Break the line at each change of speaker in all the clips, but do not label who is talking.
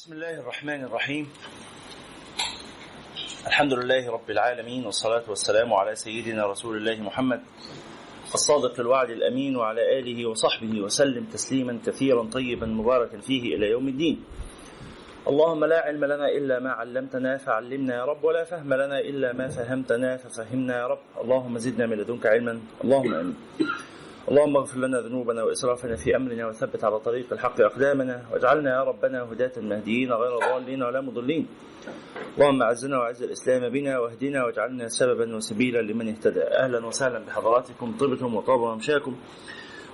بسم الله الرحمن الرحيم الحمد لله رب العالمين والصلاة والسلام على سيدنا رسول الله محمد الصادق الوعد الأمين وعلى آله وصحبه وسلم تسليما كثيرا طيبا مباركا فيه إلى يوم الدين اللهم لا علم لنا إلا ما علمتنا فعلمنا يا رب ولا فهم لنا إلا ما فهمتنا ففهمنا يا رب اللهم زدنا من لدنك علما اللهم آمين اللهم اغفر لنا ذنوبنا وإسرافنا في أمرنا وثبت على طريق الحق أقدامنا واجعلنا يا ربنا هداة مهديين غير ضالين ولا مضلين. اللهم أعزنا وأعز الإسلام بنا واهدنا واجعلنا سببا وسبيلا لمن اهتدى. أهلا وسهلا بحضراتكم طبتم وطاب ممشاكم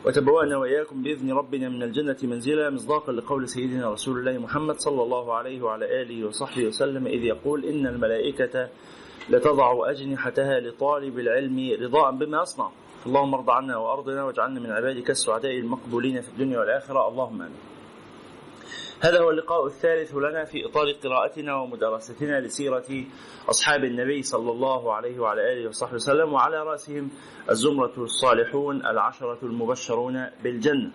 وتبوأنا وإياكم بإذن ربنا من الجنة منزلا مصداقا لقول سيدنا رسول الله محمد صلى الله عليه وعلى آله وصحبه وسلم إذ يقول إن الملائكة لتضع أجنحتها لطالب العلم رضاء بما يصنع. اللهم ارض عنا وأرضنا واجعلنا من عبادك السعداء المقبولين في الدنيا والآخرة اللهم آمين. هذا هو اللقاء الثالث لنا في إطار قراءتنا ومدارستنا لسيرة أصحاب النبي صلى الله عليه وعلى آله وصحبه وسلم وعلى رأسهم الزمرة الصالحون العشرة المبشرون بالجنة.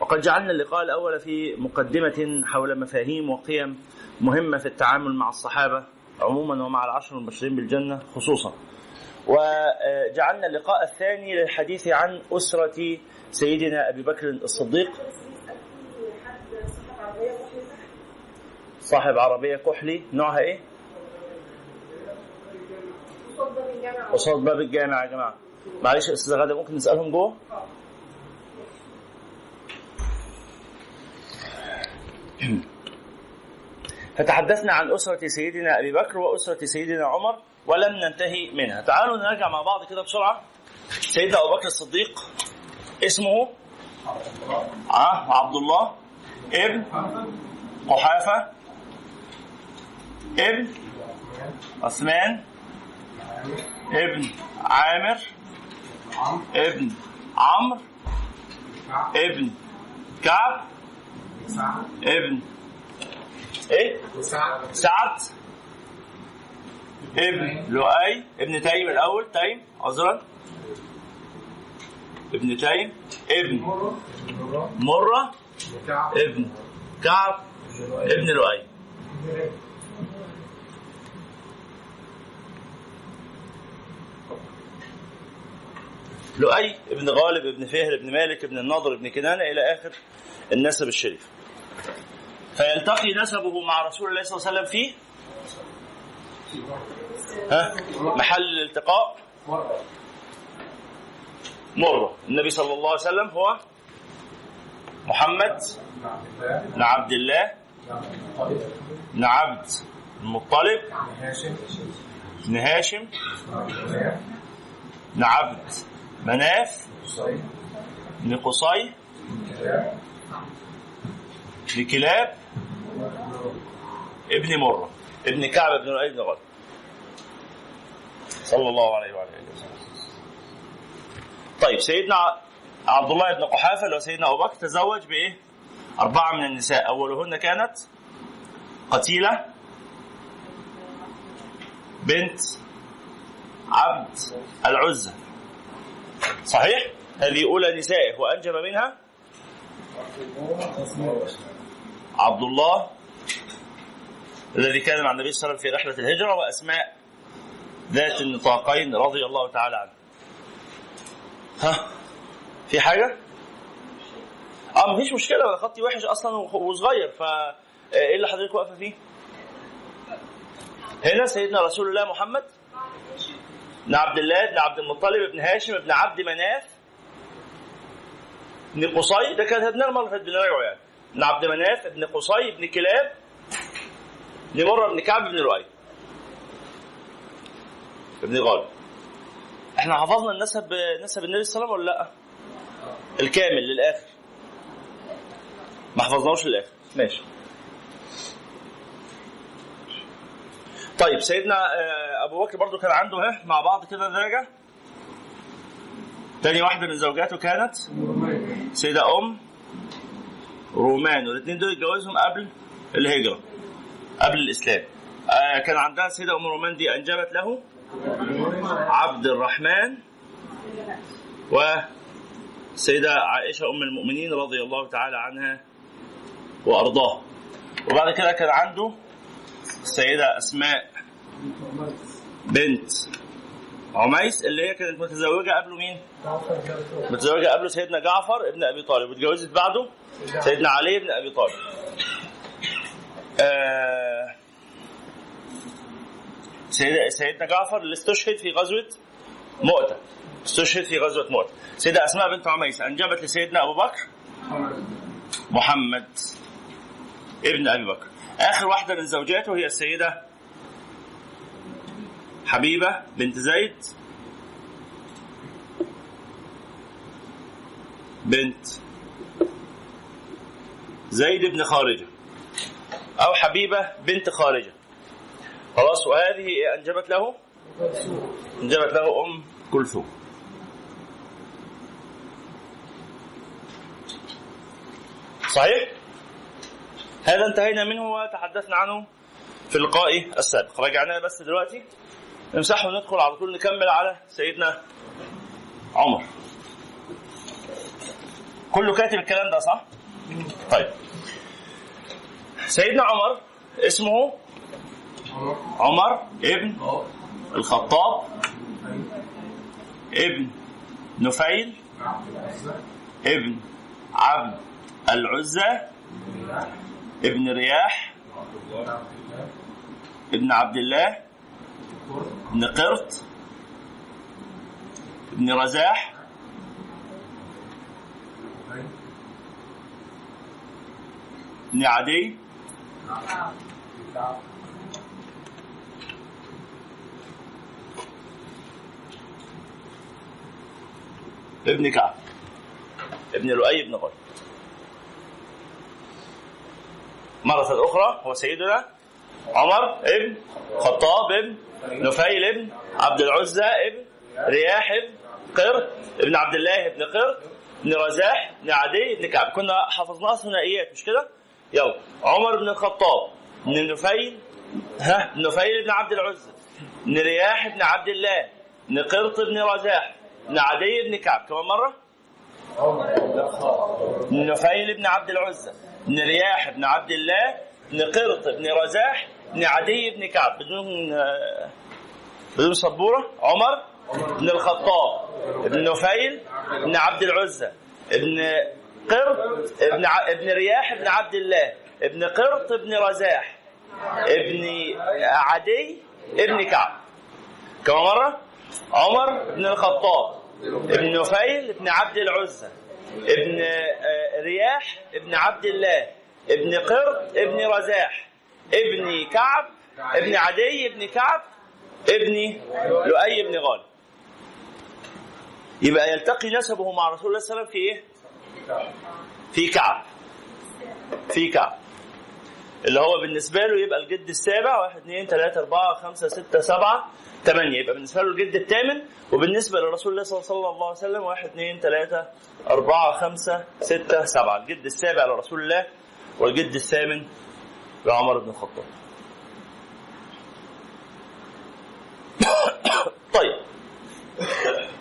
وقد جعلنا اللقاء الأول في مقدمة حول مفاهيم وقيم مهمة في التعامل مع الصحابة عموما ومع العشر المبشرين بالجنة خصوصا. وجعلنا اللقاء الثاني للحديث عن أسرة سيدنا أبي بكر الصديق صاحب عربية كحلي نوعها إيه؟ قصاد باب الجامع يا جماعة معلش يا أستاذ غدا ممكن نسألهم جوه؟ فتحدثنا عن أسرة سيدنا أبي بكر وأسرة سيدنا عمر ولم ننتهي منها. تعالوا نراجع مع بعض كده بسرعة. سيدنا أبو بكر الصديق اسمه آه عبد الله ابن قحافة ابن عثمان ابن عامر ابن عمرو ابن كعب ابن إيه؟ سعد. ابن لؤي ابن تيم الأول تيم عذرا ابن تيم ابن. مرة. ابن. كعب. ابن لؤي. لؤي ابن غالب ابن فهر ابن مالك ابن النضر ابن كنانة إلى آخر النسب الشريف. فيلتقي نسبه مع رسول الله صلى الله عليه وسلم في ها؟ محل الالتقاء مرة. النبي صلى الله عليه وسلم هو محمد بن عبد الله بن عبد المطلب بن هاشم بن عبد مناف بن قصي بن كلاب ابن مرة. ابن كعب بن لؤي بن غالب صلى الله عليه وعلى اله وسلم. طيب سيدنا عبد الله بن قحافة اللي هو سيدنا أبو بكر تزوج بإيه؟ أربعة من النساء. أولهن كانت قتيلة بنت عبد العزى صحيح؟ هذه أولى نسائه وانجب منها؟ عبد الله الذي كان مع النبي صلى الله عليه وسلم في رحلة الهجرة وأسماء ذات النطاقين رضي الله تعالى عنه. ها؟ في حاجة؟ آه مفيش مشكلة. أنا خطي وحش أصلا وصغير ف إيه اللي حضرتك واقفة فيه؟ هنا سيدنا رسول الله محمد؟ بن عبد الله بن عبد المطلب بن هاشم بن عبد مناف بن قصي. ده كان هدنا المرة اللي فاتت بنراجعه يعني. بن عبد مناف بن قصي بن كلاب مرة بن كعب بن لؤي ابن غالب. إحنا حفظنا النسب نسب النبي صلى الله عليه وسلم ولا لا؟ الكامل للآخر. ما حفظناهوش للآخر. ماشي. طيب سيدنا أبو بكر برضو كان عنده ها مع بعض كده درجة. تاني واحدة من زوجاته كانت سيدة أم رومان والاثنين دول اتجوزهم قبل الهجرة. قبل الإسلام. كان عندها سيدة أم رومان دي أنجبت له عبد الرحمن والسيدة عائشة أم المؤمنين رضي الله تعالى عنها وأرضاها وبعد كده كان عنده السيدة أسماء بنت عميس اللي هي كانت متزوجة قبله مين؟ متزوجة قبله سيدنا جعفر ابن أبي طالب واتجوزت بعده سيدنا علي بن أبي طالب. آه سيدنا, جعفر اللي استشهد في غزوة مؤتة. استشهد في غزوة مؤتة. سيدة أسماء بنت عميس أنجبت لسيدنا أبو بكر محمد ابن أبي بكر. آخر واحدة من زوجاته هي السيدة حبيبة بنت زيد بنت زيد بن خارجة. أو حبيبة بنت خارجة خلاص وهذه أنجبت له؟ أنجبت له أم كلثوم. صحيح؟ هذا انتهينا منه وتحدثنا عنه في اللقاء السابق. رجعناه بس دلوقتي نمسحه وندخل على طول نكمل على سيدنا عمر. كله كاتب الكلام ده صح؟ طيب. سيدنا عمر اسمه عمر ابن الخطاب ابن نفيل ابن عبد العزة ابن رياح ابن عبد الله ابن قرط ابن رزاح ابن عدي ابن كعب ابن لؤي بن غالب مرة أخرى هو سيدنا عمر ابن خطاب ابن نفيل ابن عبد العزى ابن رياح ابن قر ابن عبد الله ابن قر ابن رزاح ابن عدي ابن كعب. كنا حفظناها ثنائيات مش كده؟ يلا. عمر بن الخطاب ابن نفيل ها نفيل بن عبد العزى ابن رياح ابن عبد الله ابن قرط ابن رزاح ابن عدي بن كعب. كمان مرة. ابن نفيل بن عبد العزى ابن رياح بن عبد الله ابن قرط بن رزاح ابن عدي بن كعب. بدون آه، بدون سبورة. عمر بن الخطاب ابن نفيل بن عبد العزى ابن قرط ابن ع... ابن رياح بن عبد الله ابن قرط بن رزاح ابن عدي ابن كعب كم مرة؟ عمر بن الخطاب ابن نفيل ابن عبد العزى ابن آه، رياح ابن عبد الله ابن قرط ابن رزاح ابن كعب ابن عدي ابن كعب ابن لؤي بن غالب يبقى يلتقي نسبه مع رسول الله صلى الله عليه وسلم في إيه؟ في كعب. في كعب. اللي هو بالنسبة له يبقى الجد السابع واحد اثنين ثلاثة أربعة خمسة ستة سبعة ثمانية يبقى بالنسبة له الجد الثامن. وبالنسبة لرسول الله صلى الله عليه وسلم واحد اثنين ثلاثة أربعة خمسة ستة سبعة. الجد السابع لرسول الله والجد الثامن لعمر بن الخطاب. طيب.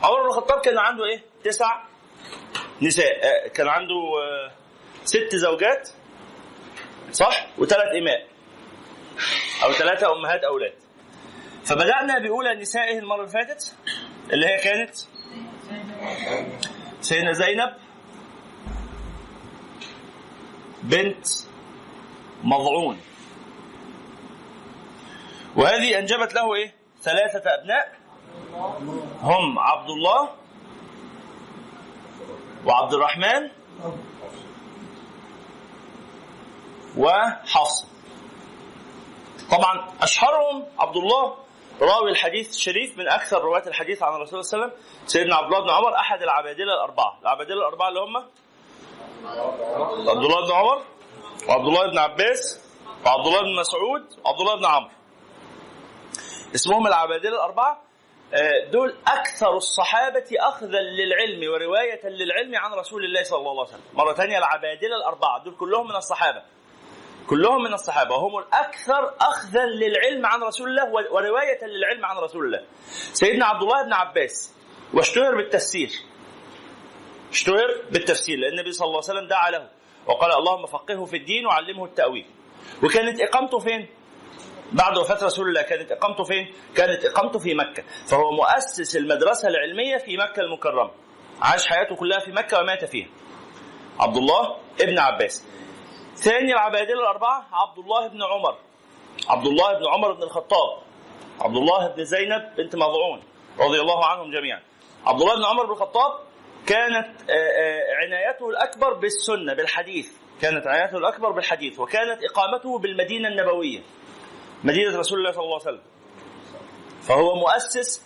عمر بن الخطاب كان عنده إيه؟ تسع نساء آه، كان عنده آه، ست زوجات صح؟ وثلاث إماء أو ثلاثة أمهات أولاد فبدأنا بأولى نسائه المرة اللي فاتت اللي هي كانت سيدنا زينب بنت مضعون وهذه أنجبت له إيه؟ ثلاثة أبناء هم عبد الله وعبد الرحمن وحفصة طبعا أشهرهم عبد الله راوي الحديث الشريف من أكثر رواة الحديث عن الرسول صلى الله عليه وسلم. سيدنا عبد الله بن عمر أحد العبادلة الأربعة. العبادلة الأربعة اللي هم عبد الله بن عمر وعبد الله بن عباس وعبد الله بن مسعود وعبد الله بن عمرو. اسمهم العبادلة الأربعة. آه، دول أكثر الصحابة أخذا للعلم ورواية للعلم عن رسول الله صلى الله عليه وسلم. مرة ثانية العبادلة الأربعة دول كلهم من الصحابة. كلهم من الصحابة. وهم الأكثر أخذا للعلم عن رسول الله ورواية للعلم عن رسول الله. سيدنا عبد الله بن عباس واشتهر بالتفسير. اشتهر بالتفسير لأن النبي صلى الله عليه وسلم دعا له وقال اللهم فقهه في الدين وعلمه التأويل. وكانت إقامته فين؟ بعد وفاة رسول الله كانت إقامته فين؟ كانت إقامته في مكة. فهو مؤسس المدرسة العلمية في مكة المكرمة. عاش حياته كلها في مكة ومات فيها. عبد الله ابن عباس. ثاني العبادلة الأربعة عبد الله بن عمر. عبد الله بن عمر بن الخطاب. عبد الله بن زينب بنت مضعون رضي الله عنهم جميعا. عبد الله بن عمر بن الخطاب كانت عنايته الأكبر بالسنة بالحديث. كانت عنايته الأكبر بالحديث وكانت إقامته بالمدينة النبوية. مدينة رسول الله صلى الله عليه وسلم. فهو مؤسس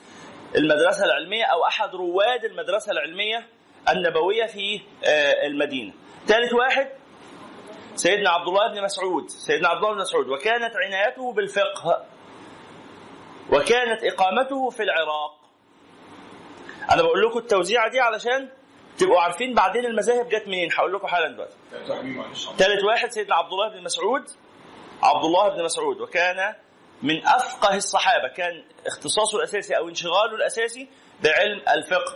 المدرسة العلمية أو أحد رواد المدرسة العلمية النبوية في المدينة. ثالث واحد سيدنا عبد الله بن مسعود. سيدنا عبد الله بن مسعود. وكانت عنايته بالفقه. وكانت إقامته في العراق. أنا بقول لكم التوزيعه دي علشان تبقوا عارفين بعدين المذاهب جت منين. هقول لكم حالا دلوقتي. ثالث واحد سيدنا عبد الله بن مسعود. عبد الله بن مسعود وكان من أفقه الصحابة كان اختصاصه الأساسي أو انشغاله الأساسي بعلم الفقه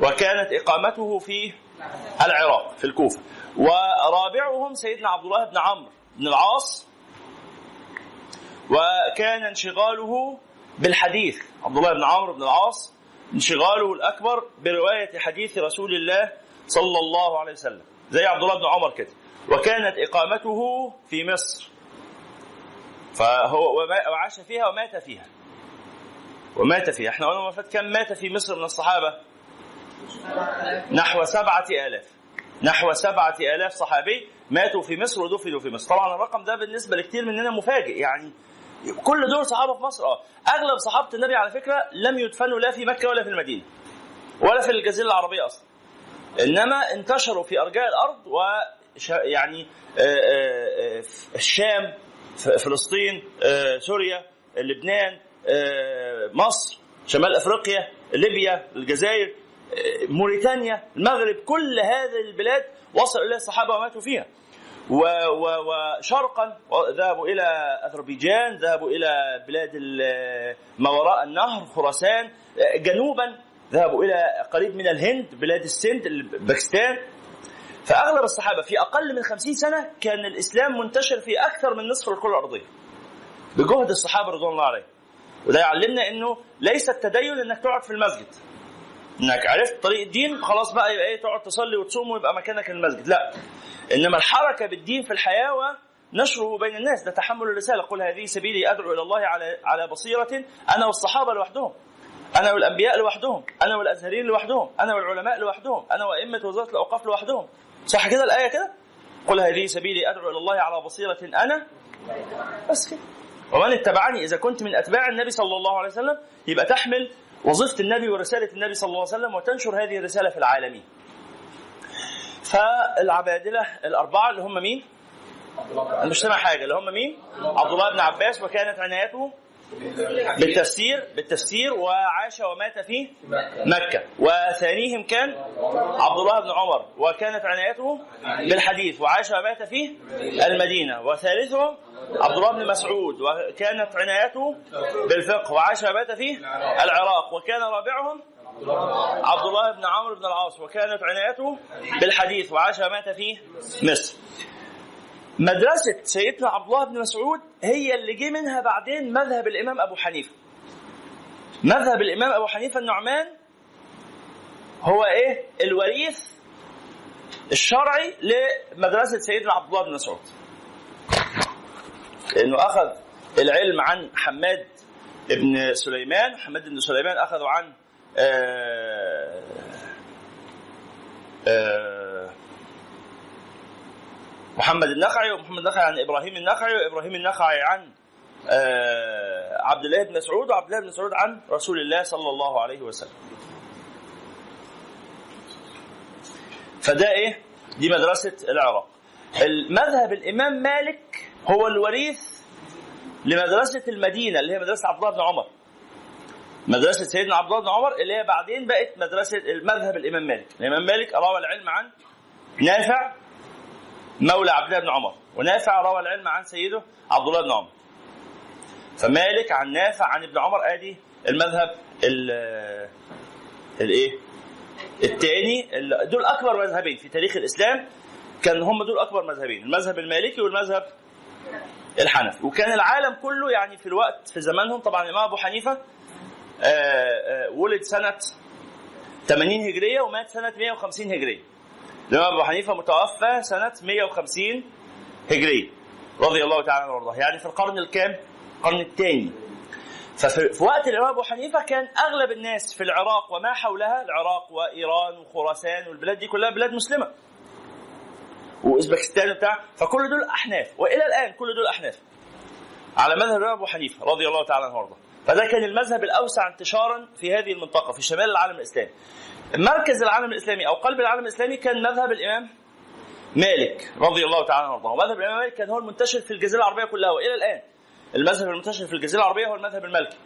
وكانت إقامته في العراق في الكوفة. ورابعهم سيدنا عبد الله بن عمرو بن العاص وكان انشغاله بالحديث. عبد الله بن عمرو بن العاص انشغاله الأكبر برواية حديث رسول الله صلى الله عليه وسلم زي عبد الله بن عمر كده. وكانت إقامته في مصر. فهو وعاش فيها ومات فيها. ومات فيها. إحنا قلنا فات كم مات في مصر من الصحابة؟ نحو سبعة آلاف. نحو سبعة آلاف صحابي ماتوا في مصر ودفنوا في مصر. طبعا الرقم ده بالنسبة لكثير مننا مفاجئ. يعني كل دول صحابة في مصر. آه. أغلب صحابة النبي على فكرة لم يدفنوا لا في مكة ولا في المدينة. ولا في الجزيرة العربية أصلا. إنما انتشروا في أرجاء الأرض و يعني الشام فلسطين سوريا لبنان مصر شمال أفريقيا ليبيا الجزائر موريتانيا المغرب كل هذه البلاد وصل اليها الصحابه وماتوا فيها. وشرقا ذهبوا إلى أذربيجان ذهبوا إلى بلاد ما وراء النهر خراسان جنوبا ذهبوا إلى قريب من الهند بلاد السند باكستان. فأغلب الصحابة في أقل من خمسين سنة كان الإسلام منتشر في أكثر من نصف الكرة الأرضية. بجهد الصحابة رضوان الله عليهم. وده يعلمنا إنه ليس التدين إنك تقعد في المسجد. إنك عرفت طريق الدين خلاص بقى يبقى إيه تقعد تصلي وتصوم ويبقى مكانك المسجد. لا. إنما الحركة بالدين في الحياة ونشره بين الناس ده تحمل الرسالة. قل هذه سبيلي أدعو إلى الله على على بصيرة أنا والصحابة لوحدهم. أنا والأنبياء لوحدهم. أنا والازهريين لوحدهم. أنا والعلماء لوحدهم. أنا وأئمة وزارة الأوقاف لوحدهم. صح كده الآية كده قل هذه سبيلي أدعو إلى الله على بصيرة أنا بس كده ومن اتبعني إذا كنت من أتباع النبي صلى الله عليه وسلم يبقى تحمل وظيفة النبي ورسالة النبي صلى الله عليه وسلم وتنشر هذه الرسالة في العالمين. فالعبادلة الأربعة اللي هم مين؟ مش سامع حاجة اللي هم مين؟ عبد الله بن عباس وكانت عنايته بالتفسير بالتفسير وعاش ومات في مكة. وثانيهم كان عبد الله بن عمر وكانت عنايته بالحديث وعاش ومات في المدينة. وثالثهم عبد الله بن مسعود وكانت عنايته بالفقه وعاش ومات في العراق. وكان رابعهم عبد الله بن عمرو بن العاص وكانت عنايته بالحديث وعاش ومات في مصر. مدرسة سيدنا عبد الله بن مسعود هي اللي جه منها بعدين مذهب الإمام أبو حنيفة. مذهب الإمام أبو حنيفة النعمان هو إيه؟ الوريث الشرعي لمدرسة سيدنا عبد الله بن مسعود. لأنه أخذ العلم عن حماد بن سليمان حماد بن سليمان أخذوا عن آآ آآ محمد النخعي ومحمد النخعي عن إبراهيم النخعي وإبراهيم النخعي عن عبد الله بن مسعود وعبد الله بن مسعود عن رسول الله صلى الله عليه وسلم. فده إيه؟ دي مدرسة العراق. المذهب الإمام مالك هو الوريث لمدرسة المدينة اللي هي مدرسة عبد الله بن عمر. مدرسة سيدنا عبد الله بن عمر اللي هي بعدين بقت مدرسة المذهب الإمام مالك. الإمام مالك روى العلم عن نافع مولى عبد الله بن عمر ونافع روى العلم عن سيده عبد الله بن عمر. فمالك عن نافع عن ابن عمر آدي المذهب الايه الثاني دول أكبر مذهبين في تاريخ الإسلام كان هم دول أكبر مذهبين المذهب المالكي والمذهب الحنفي. وكان العالم كله يعني في الوقت في زمانهم طبعا الإمام أبو حنيفة آه، آه، ولد سنة 80 هجرية ومات سنة 150 هجرية. الامام أبو حنيفة متوفى سنة 150 هجريه رضي الله تعالى عنه وأرضاه. يعني في القرن الكام؟ القرن الثاني. ففي وقت الإمام أبو حنيفة كان أغلب الناس في العراق وما حولها العراق وإيران وخراسان والبلاد دي كلها بلاد مسلمة. واوزبكستان وبتاع. فكل دول أحناف. وإلى الآن كل دول أحناف. على مذهب الإمام أبو حنيفة رضي الله تعالى عنه وأرضاه. فده كان المذهب الأوسع انتشارا في هذه المنطقة في شمال العالم الإسلامي. مركز العالم الإسلامي أو قلب العالم الإسلامي كان مذهب الإمام مالك رضي الله تعالى عنه وارضاه. ومذهب الإمام مالك كان هو المنتشر في الجزيرة العربية كلها وإلى الآن المذهب المنتشر في الجزيرة العربية هو المذهب المالكي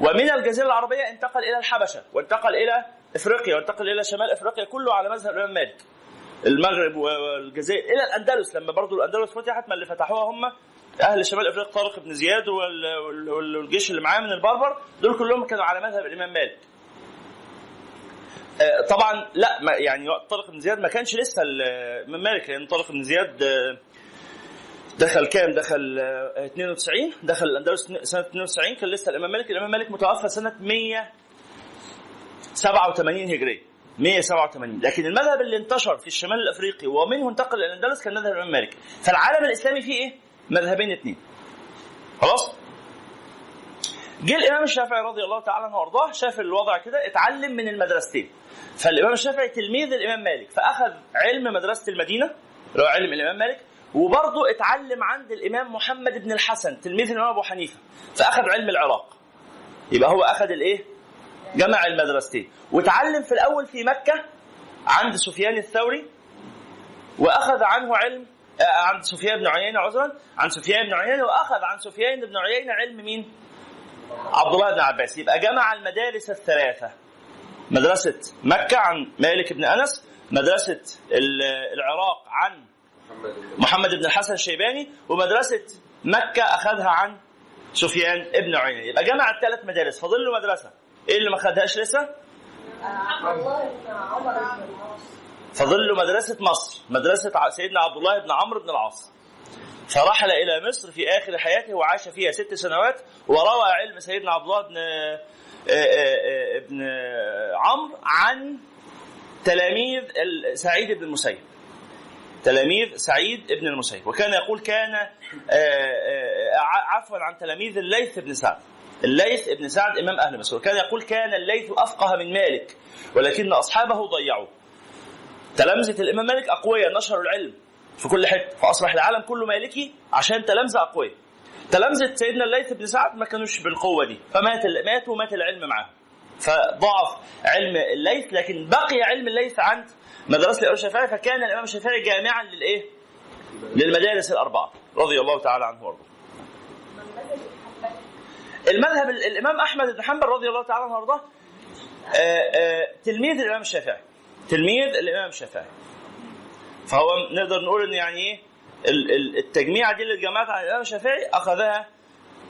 ومن الجزيرة العربية انتقل إلى الحبشة وانتقل إلى إفريقيا وانتقل إلى شمال إفريقيا كله على مذهب الإمام مالك. المغرب والجزائر إلى الأندلس لما برضو الأندلس فتحت ما اللي فتحوها هم أهل شمال إفريقيا طارق بن زياد والجيش اللي معاه من البربر دول كلهم كانوا على مذهب الإمام مالك آه، طبعا لا يعني وقت طارق بن زياد ما كانش لسه الإمام مالك لأن طارق بن زياد آه، دخل كام؟ دخل 92 آه، دخل الأندلس سنة 92 كان لسه الإمام مالك الإمام مالك متوفى سنة 187 هجريه 187 لكن المذهب اللي انتشر في الشمال الأفريقي ومنه انتقل إلى الأندلس كان مذهب الإمام مالك فالعالم الإسلامي فيه إيه؟ مذهبين اثنين. خلاص؟ جه الإمام الشافعي رضي الله تعالى عنه وأرضاه شاف الوضع كده اتعلم من المدرستين. فالإمام الشافعي تلميذ الإمام مالك فأخذ علم مدرسة المدينة اللي هو علم الإمام مالك وبرضه اتعلم عند الإمام محمد بن الحسن تلميذ الإمام أبو حنيفة فأخذ علم العراق. يبقى هو أخذ الإيه؟ جمع المدرستين. وتعلم في الأول في مكة عند سفيان الثوري وأخذ عنه علم عند سفيان بن عيينة عذرا عن سفيان بن عيينة وأخذ عن سفيان بن عيينة علم مين؟ عبد الله بن عباس. يبقى جمع المدارس الثلاثة. مدرسة مكة عن مالك بن أنس مدرسة العراق عن محمد بن الحسن الشيباني ومدرسة مكة أخذها عن سفيان ابن عيينة. يبقى جمع الثلاث مدارس. فاضل له مدرسة. إيه اللي ما خدهاش لسه؟ فاضل له مدرسة مصر مدرسة سيدنا عبد الله بن عمرو بن العاص. فرحل إلى مصر في آخر حياته وعاش فيها ست سنوات وروى علم سيدنا عبد الله بن آه، آه، آه، ابن عمرو عن تلاميذ سعيد بن المسيب. تلاميذ سعيد بن المسيب. وكان يقول كان عفوا عن تلاميذ الليث بن سعد الليث بن سعد إمام أهل مصر. وكان يقول كان الليث أفقه من مالك ولكن أصحابه ضيعوه. تلامذة الإمام مالك أقوياء نشروا العلم في كل حتة فاصبح العالم كله مالكي عشان تلامذة أقوياء تلامذة سيدنا الليث بن سعد ما كانوش بالقوة دي فمات مات ومات العلم معاه فضعف علم الليث لكن بقي علم الليث عند مدرسة الإمام الشافعي فكان الإمام الشافعي جامعا للإيه؟ للمدارس الأربعة رضي الله تعالى عنه وأرضاه. المذهب الإمام أحمد بن حنبل رضي الله تعالى عنه وأرضاه آه، آه، تلميذ الإمام الشافعي تلميذ الإمام الشافعي فهو نقدر نقول إن يعني إيه التجميعة دي اللي اتجمعت على الإمام الشافعي أخذها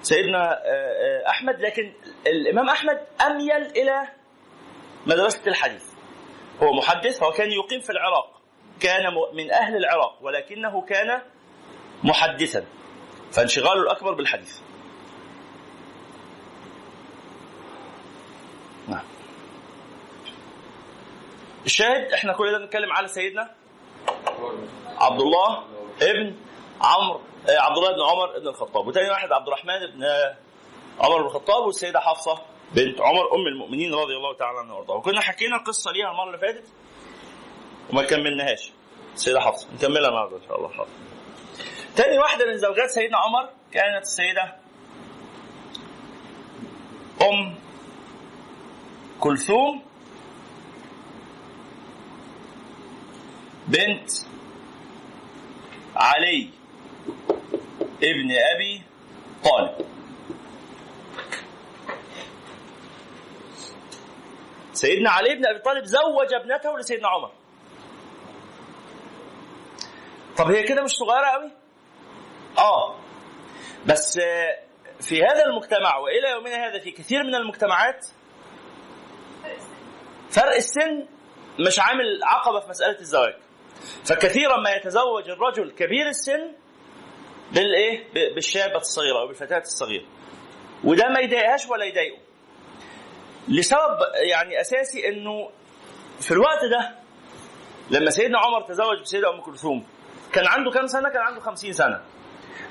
سيدنا آه، أحمد لكن الإمام أحمد أميل إلى مدرسة الحديث. هو محدث هو كان يقيم في العراق كان من أهل العراق ولكنه كان محدثا. فانشغاله الأكبر بالحديث. الشاهد إحنا كل ده بنتكلم على سيدنا عبد الله ابن عمرو آه، عبد الله بن عمر بن الخطاب. وتاني واحد عبد الرحمن بن آه، عمر بن الخطاب والسيدة حفصة بنت عمر أم المؤمنين رضي الله تعالى عنها وأرضاها. وكنا حكينا قصة ليها المرة اللي فاتت وما كملناهاش. السيده حفصة نكملها النهارده إن شاء الله. حاضر. تاني واحدة من زوجات سيدنا عمر كانت السيدة أم كلثوم بنت علي ابن أبي طالب. سيدنا علي بن أبي طالب زوج ابنته لسيدنا عمر. طب هي كده مش صغيرة قوي آه. بس في هذا المجتمع وإلى يومنا هذا في كثير من المجتمعات فرق السن مش عامل عقبة في مسألة الزواج. فكثيرا ما يتزوج الرجل كبير السن بالايه بالشابة الصغيرة أو بالفتاة الصغيرة. وده ما يضايقهاش ولا يضايقه. لسبب يعني أساسي إنه في الوقت ده لما سيدنا عمر تزوج بسيدة أم كلثوم كان عنده كام سنة؟ كان عنده 50 سنة.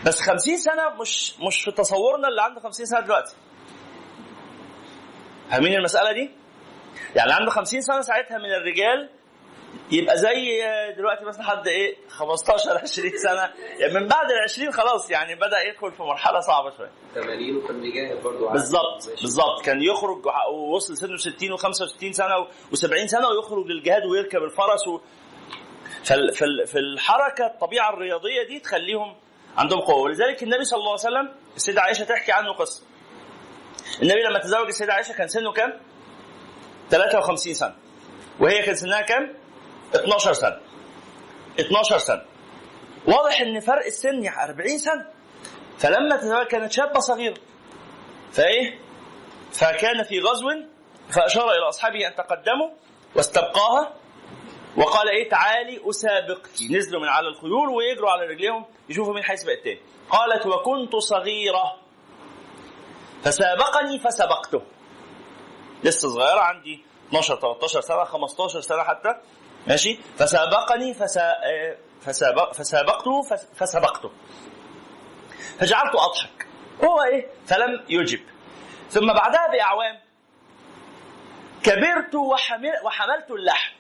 بس 50 سنة مش مش في تصورنا اللي عنده 50 سنة دلوقتي. فاهمين المسألة دي؟ يعني عنده 50 سنة ساعتها من الرجال يبقى زي دلوقتي مثلا حد إيه 15 20 سنة. يعني من بعد ال 20 خلاص يعني بدأ يدخل في مرحلة صعبة شوية.
80 وكان بيجاهد برضه
بالظبط بالظبط. كان يخرج ووصل سنه 60 و65 سنة و70 سنة ويخرج للجهاد ويركب الفرس و... في الحركه الطبيعة الرياضية دي تخليهم عندهم قوة. ولذلك النبي صلى الله عليه وسلم السيدة عائشة تحكي عنه قصة. النبي لما تزوج السيدة عائشة كان سنه كام؟ 53 سنة. وهي كان سنها كام؟ 12 سنة. 12 سنة. واضح إن فرق السن يعني 40 سنة. فلما تزوج كانت شابة صغيرة. فإيه؟ فكان في غزو فأشار إلى أصحابه أن تقدموا واستبقاها وقال إيه؟ تعالي أسابقك. نزلوا من على الخيول ويجروا على رجليهم يشوفوا مين هيسبق التاني قالت وكنت صغيرة. فسابقني فسبقته. لسه صغيرة عندي 12 13 سنة 15 سنة حتى. ماشي؟ فسابقني فسا فسابق فسابقته فسبقته. فجعلت أضحك. هو إيه؟ فلم يجب. ثم بعدها بأعوام كبرت وحمل وحملت اللحم.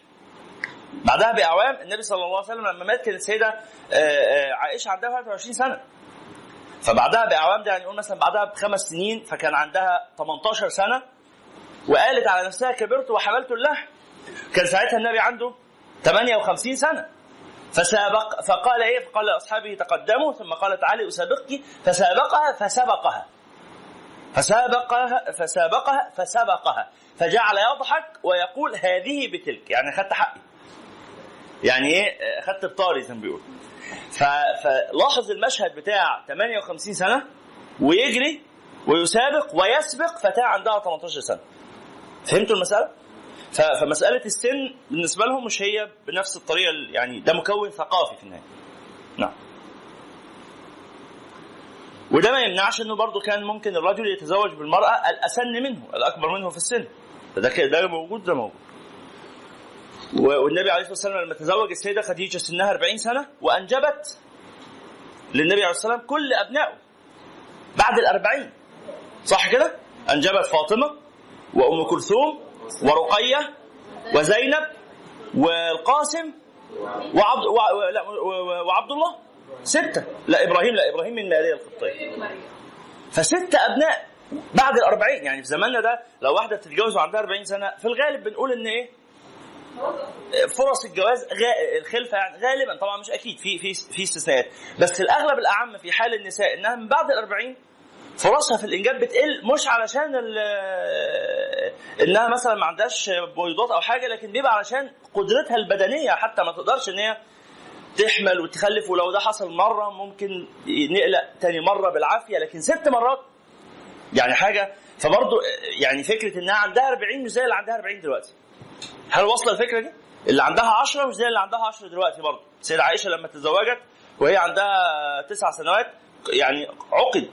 بعدها بأعوام النبي صلى الله عليه وسلم لما مات كانت السيدة عائشة عندها 21 سنة. فبعدها بأعوام ده يعني نقول مثلا بعدها بخمس سنين فكان عندها 18 سنة وقالت على نفسها كبرت وحملت اللحم. كان ساعتها النبي عنده 58 سنة. فسابق فقال إيه؟ فقال لأصحابه تقدموا. ثم قال تعالي أسابقك. فسابقها فسبقها. فسابقها فسابقها فسبقها. فجعل يضحك ويقول هذه بتلك. يعني اخذت حقي. يعني إيه؟ اخذت بطاري زي ما بيقول. فلاحظ المشهد بتاع 58 سنة ويجري ويسابق ويسبق فتاة عندها 18 سنة. فهمتوا المسألة؟ فمسألة السن بالنسبة لهم مش هي بنفس الطريقة يعني ده مكون ثقافي في النهاية. نعم. وده ما يمنعش إنه برضه كان ممكن الرجل يتزوج بالمرأة الأسن منه الأكبر منه في السن. ده ده موجود ده موجود. والنبي عليه الصلاة والسلام لما تزوج السيدة خديجة سنها 40 سنة وأنجبت للنبي عليه الصلاة والسلام كل أبنائه بعد الأربعين صح كده؟ أنجبت فاطمة وأم كلثوم ورقية وزينب والقاسم وعبد وعبد الله ستة. لا إبراهيم لا إبراهيم من ماريا القبطية فستة أبناء بعد الأربعين. يعني في زماننا ده لو واحدة تتجوز وعندها 40 سنة في الغالب بنقول إن إيه؟ فرص الجواز غا... الخلفة يعني غالبا طبعا مش أكيد في في في استثناءات. بس الأغلب الأعم في حال النساء إنها من بعد ال40 فرصها في الإنجاب بتقل مش علشان إنها مثلا ما عندهاش بويضات أو حاجة لكن بيبقى علشان قدرتها البدنية حتى ما تقدرش إن هي تحمل وتخلف ولو ده حصل مرة ممكن نقلق تاني مرة بالعافية لكن ست مرات يعني حاجة. فبرضه يعني فكرة إنها عندها 40 مش زي اللي عندها 40 دلوقتي. هل واصلة الفكرة دي؟ اللي عندها 10 مش زي اللي عندها 10 دلوقتي برضه سيدة عائشة لما تزوجت وهي عندها تسع سنوات يعني عقد.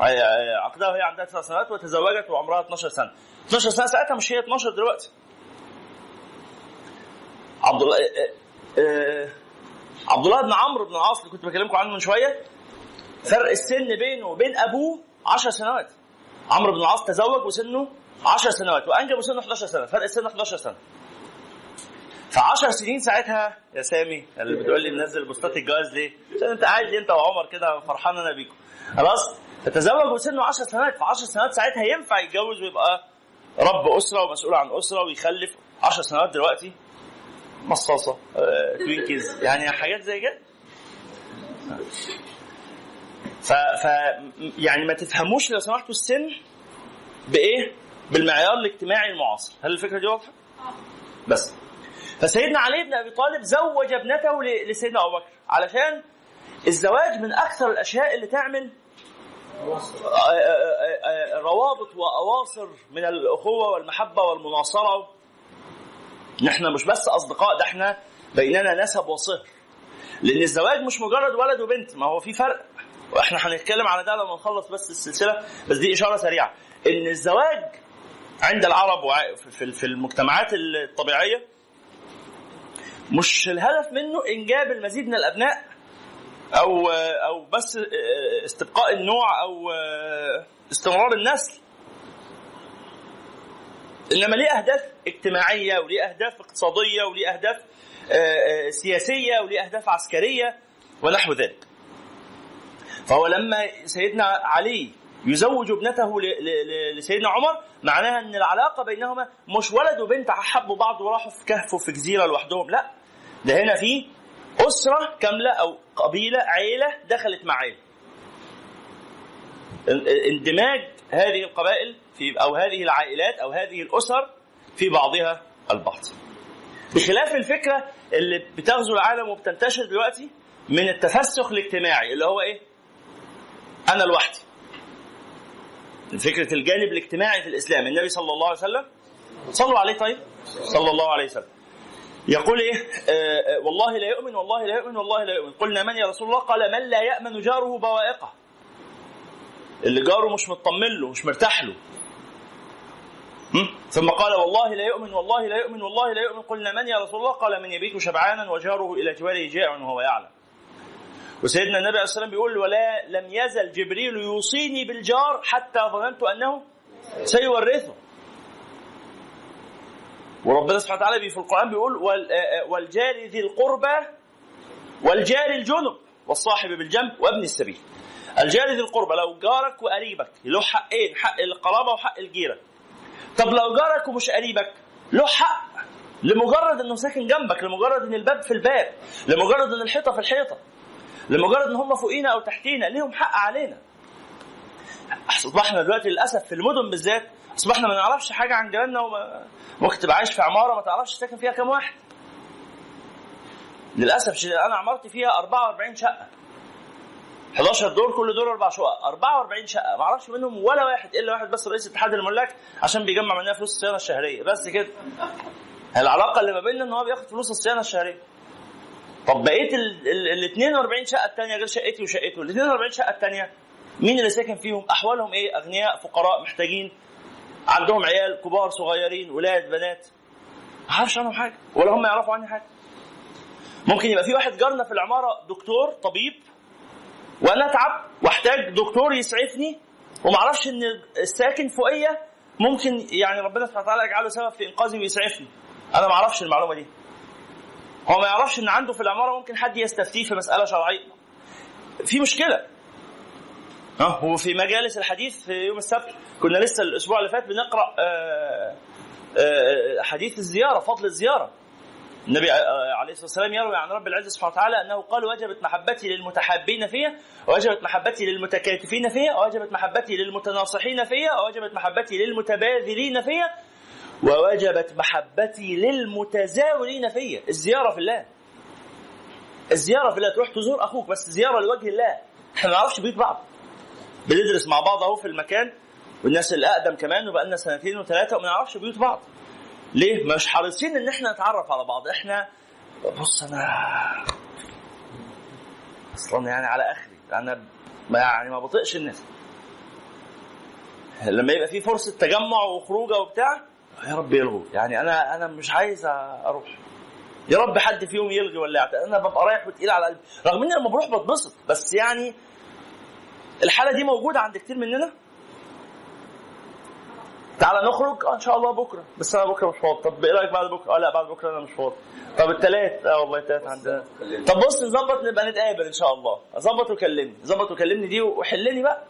عقدها وهي عندها تسع سنوات وتزوجت وعمرها 12 سنة. 12 سنة ساعتها مش هي 12 دلوقتي. عبد الله عبد الله بن عمرو بن العاص اللي كنت بكلمكم عنه من شوية فرق السن بينه وبين أبوه 10 سنوات. عمرو بن العاص تزوج وسنه 10 سنوات وأنجب وسنه 11 سنة. فرق السن 11 سنة. ف 10 سنين ساعتها يا سامي اللي بتقول لي ننزل بوستات الجواز ليه؟ عشان أنت قاعد أنت وعمر كده فرحان أنا بيكم. خلاص؟ فتزوج وسنه 10 سنوات ف 10 سنوات ساعتها ينفع يتجوز ويبقى رب أسرة ومسؤول عن أسرة ويخلف 10 سنوات دلوقتي؟ مصاصة آه، توينكيز يعني حاجات زي كده. ف, ف يعني ما تفهموش لو سمحتوا السن بإيه؟ بالمعيار الاجتماعي المعاصر، هل الفكرة دي واضحة؟ بس. فسيدنا علي بن أبي طالب زوج ابنته لسيدنا أبو بكر علشان الزواج من أكثر الأشياء اللي تعمل روابط وأواصر من الأخوة والمحبة والمناصرة. نحن مش بس أصدقاء ده إحنا بيننا نسب وصهر. لأن الزواج مش مجرد ولد وبنت ما هو في فرق. وإحنا هنتكلم على ده لما نخلص بس السلسلة بس دي إشارة سريعة. إن الزواج عند العرب في المجتمعات الطبيعية مش الهدف منه إنجاب المزيد من الأبناء. أو أو بس استبقاء النوع أو استمرار النسل. إنما ليه أهداف اجتماعية وليه أهداف اقتصادية وليه أهداف آه، آه، سياسية وليه أهداف عسكرية ونحو ذلك. فهو لما سيدنا علي يزوج ابنته لسيدنا عمر معناها إن العلاقة بينهما مش ولد وبنت حبوا بعض وراحوا في كهف وفي جزيرة لوحدهم لا. ده هنا في أسرة كاملة أو قبيلة عيلة دخلت مع عيلة. اندماج هذه القبائل في أو هذه العائلات أو هذه الأسر في بعضها البعض. بخلاف الفكرة اللي بتغزو العالم وبتنتشر دلوقتي من التفسخ الاجتماعي اللي هو إيه؟ أنا لوحدي. فكرة الجانب الاجتماعي في الإسلام. النبي صلى الله عليه وسلم صلوا عليه طيب؟ صلى الله عليه وسلم. يقول إيه؟ آه آه، والله لا يؤمن والله لا يؤمن والله لا يؤمن. قلنا من يا رسول الله؟ قال من لا يأمن جاره بوائقه. اللي جاره مش مطمن له مش مرتاح له؟ ثم قال والله لا يؤمن والله لا يؤمن والله لا يؤمن. قلنا من يا رسول الله؟ قال من يبيت شبعانا وجاره إلى جواره جائع وهو يعلم. وسيدنا النبي عليه الصلاة والسلام بيقول ولا لم يزل جبريل يوصيني بالجار حتى ظننت أنه سيورثه. وربنا سبحانه وتعالى في القرآن بيقول آه، آه، والجار ذي القربى والجار الجنب والصاحب بالجنب وابن السبيل. الجار ذي القربى لو جارك وقريبك له حقين حق القرابة وحق الجيرة. طب لو جارك ومش قريبك له حق لمجرد إنه ساكن جنبك لمجرد إن الباب في الباب لمجرد إن الحيطة في الحيطة لمجرد إن هم فوقينا أو تحتينا ليهم حق علينا. أصبحنا دلوقتي للأسف في المدن بالذات اصبحنا ما نعرفش حاجة عن جيراننا وما ممكن تبقى عايش في عمارة ما تعرفش ساكن فيها كام واحد. للأسف أنا عمارتي فيها 44 شقة. 11 دور كل دور أربع شقق. 44 شقة. ما أعرفش منهم ولا واحد إلا واحد بس رئيس اتحاد الملاك عشان بيجمع منها فلوس الصيانة الشهرية. بس كده. العلاقة اللي ما بيننا إن هو بياخد فلوس الصيانة الشهرية. طب بقيه ال 42 شقة الثانية غير شقتي وشقته. ال 42 شقة الثانية مين اللي ساكن فيهم؟ أحوالهم إيه؟ أغنياء فقراء محتاجين. عندهم عيال كبار صغيرين ولاد بنات. ما أعرفش عنهم حاجة ولا هم يعرفوا عني حاجة. ممكن يبقى في واحد جارنا في العمارة دكتور طبيب وأنا اتعب واحتاج دكتور يسعفني وما أعرفش ان الساكن فوقية ممكن يعني ربنا سبحانه وتعالى يجعله سبب في إنقاذي ويسعفني. أنا ما أعرفش المعلومة دي. هو ما يعرفش إن عنده في العمارة ممكن حد يستفتيه في مسألة شرعية. في مشكلة. ها؟ هو في مجالس الحديث في يوم السبت كنا لسه الأسبوع اللي فات بنقرأ آه، آه، حديث الزيارة فضل الزيارة. النبي آه، عليه الصلاة والسلام يروي عن رب العزة سبحانه وتعالى أنه قال وجبت محبتي للمتحابين فيها ووجبت محبتي للمتكاتفين فيها ووجبت محبتي للمتناصحين فيها ووجبت محبتي للمتباذلين فيها ووجبت محبتي للمتزاورين فيا. الزيارة في الله. الزيارة في الله تروح تزور أخوك بس زيارة لوجه الله. إحنا ما نعرفش بيوت بعض. بندرس مع بعض اهو في المكان والناس الاقدم كمان وبقى لنا سنتين وثلاثه وما نعرفش بيوت بعض. ليه؟ مش حريصين ان إحنا نتعرف على بعض. إحنا بص أنا أصلا يعني على اخري. أنا يعني ما بطيقش الناس. لما يبقى في فرصة تجمع وخروجة وبتاع يا رب يلغوا. يعني أنا أنا مش عايز أروح. يا رب حد فيهم يلغي ولا. أنا ببقى رايح وتقيل على قلبي. رغم اني لما بروح بتبسط بس يعني الحالة دي موجودة عند كتير مننا؟ تعالى نخرج. آه إن شاء الله بكرة. بس أنا بكرة مش فاضي. طب إيه رأيك بعد بكرة؟ آه لا بعد بكرة أنا مش فاضي. طب الثلاث آه والله الثلاث عندنا. طب بص نظبط نبقى نتقابل إن شاء الله. ظبط وكلمني. ظبط وكلمني دي وحلني بقى.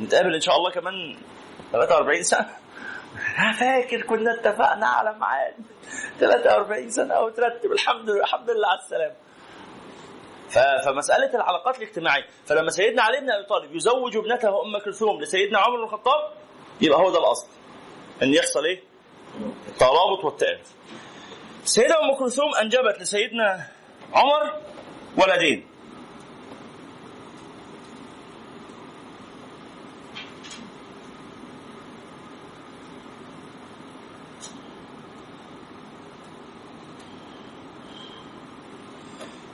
نتقابل إن شاء الله كمان 43 سنة. أنا فاكر كنا اتفقنا على ميعاد 43 سنة أو ترتب الحمد لله الحمد لله على السلامة. فمسألة العلاقات الاجتماعية فلما سيدنا علي بن أبي طالب يزوج ابنته أم كلثوم لسيدنا عمر بن الخطاب يبقى هو ده الأصل إن يحصل إيه؟ الترابط والتآلف. السيده أم كلثوم أنجبت لسيدنا عمر ولدين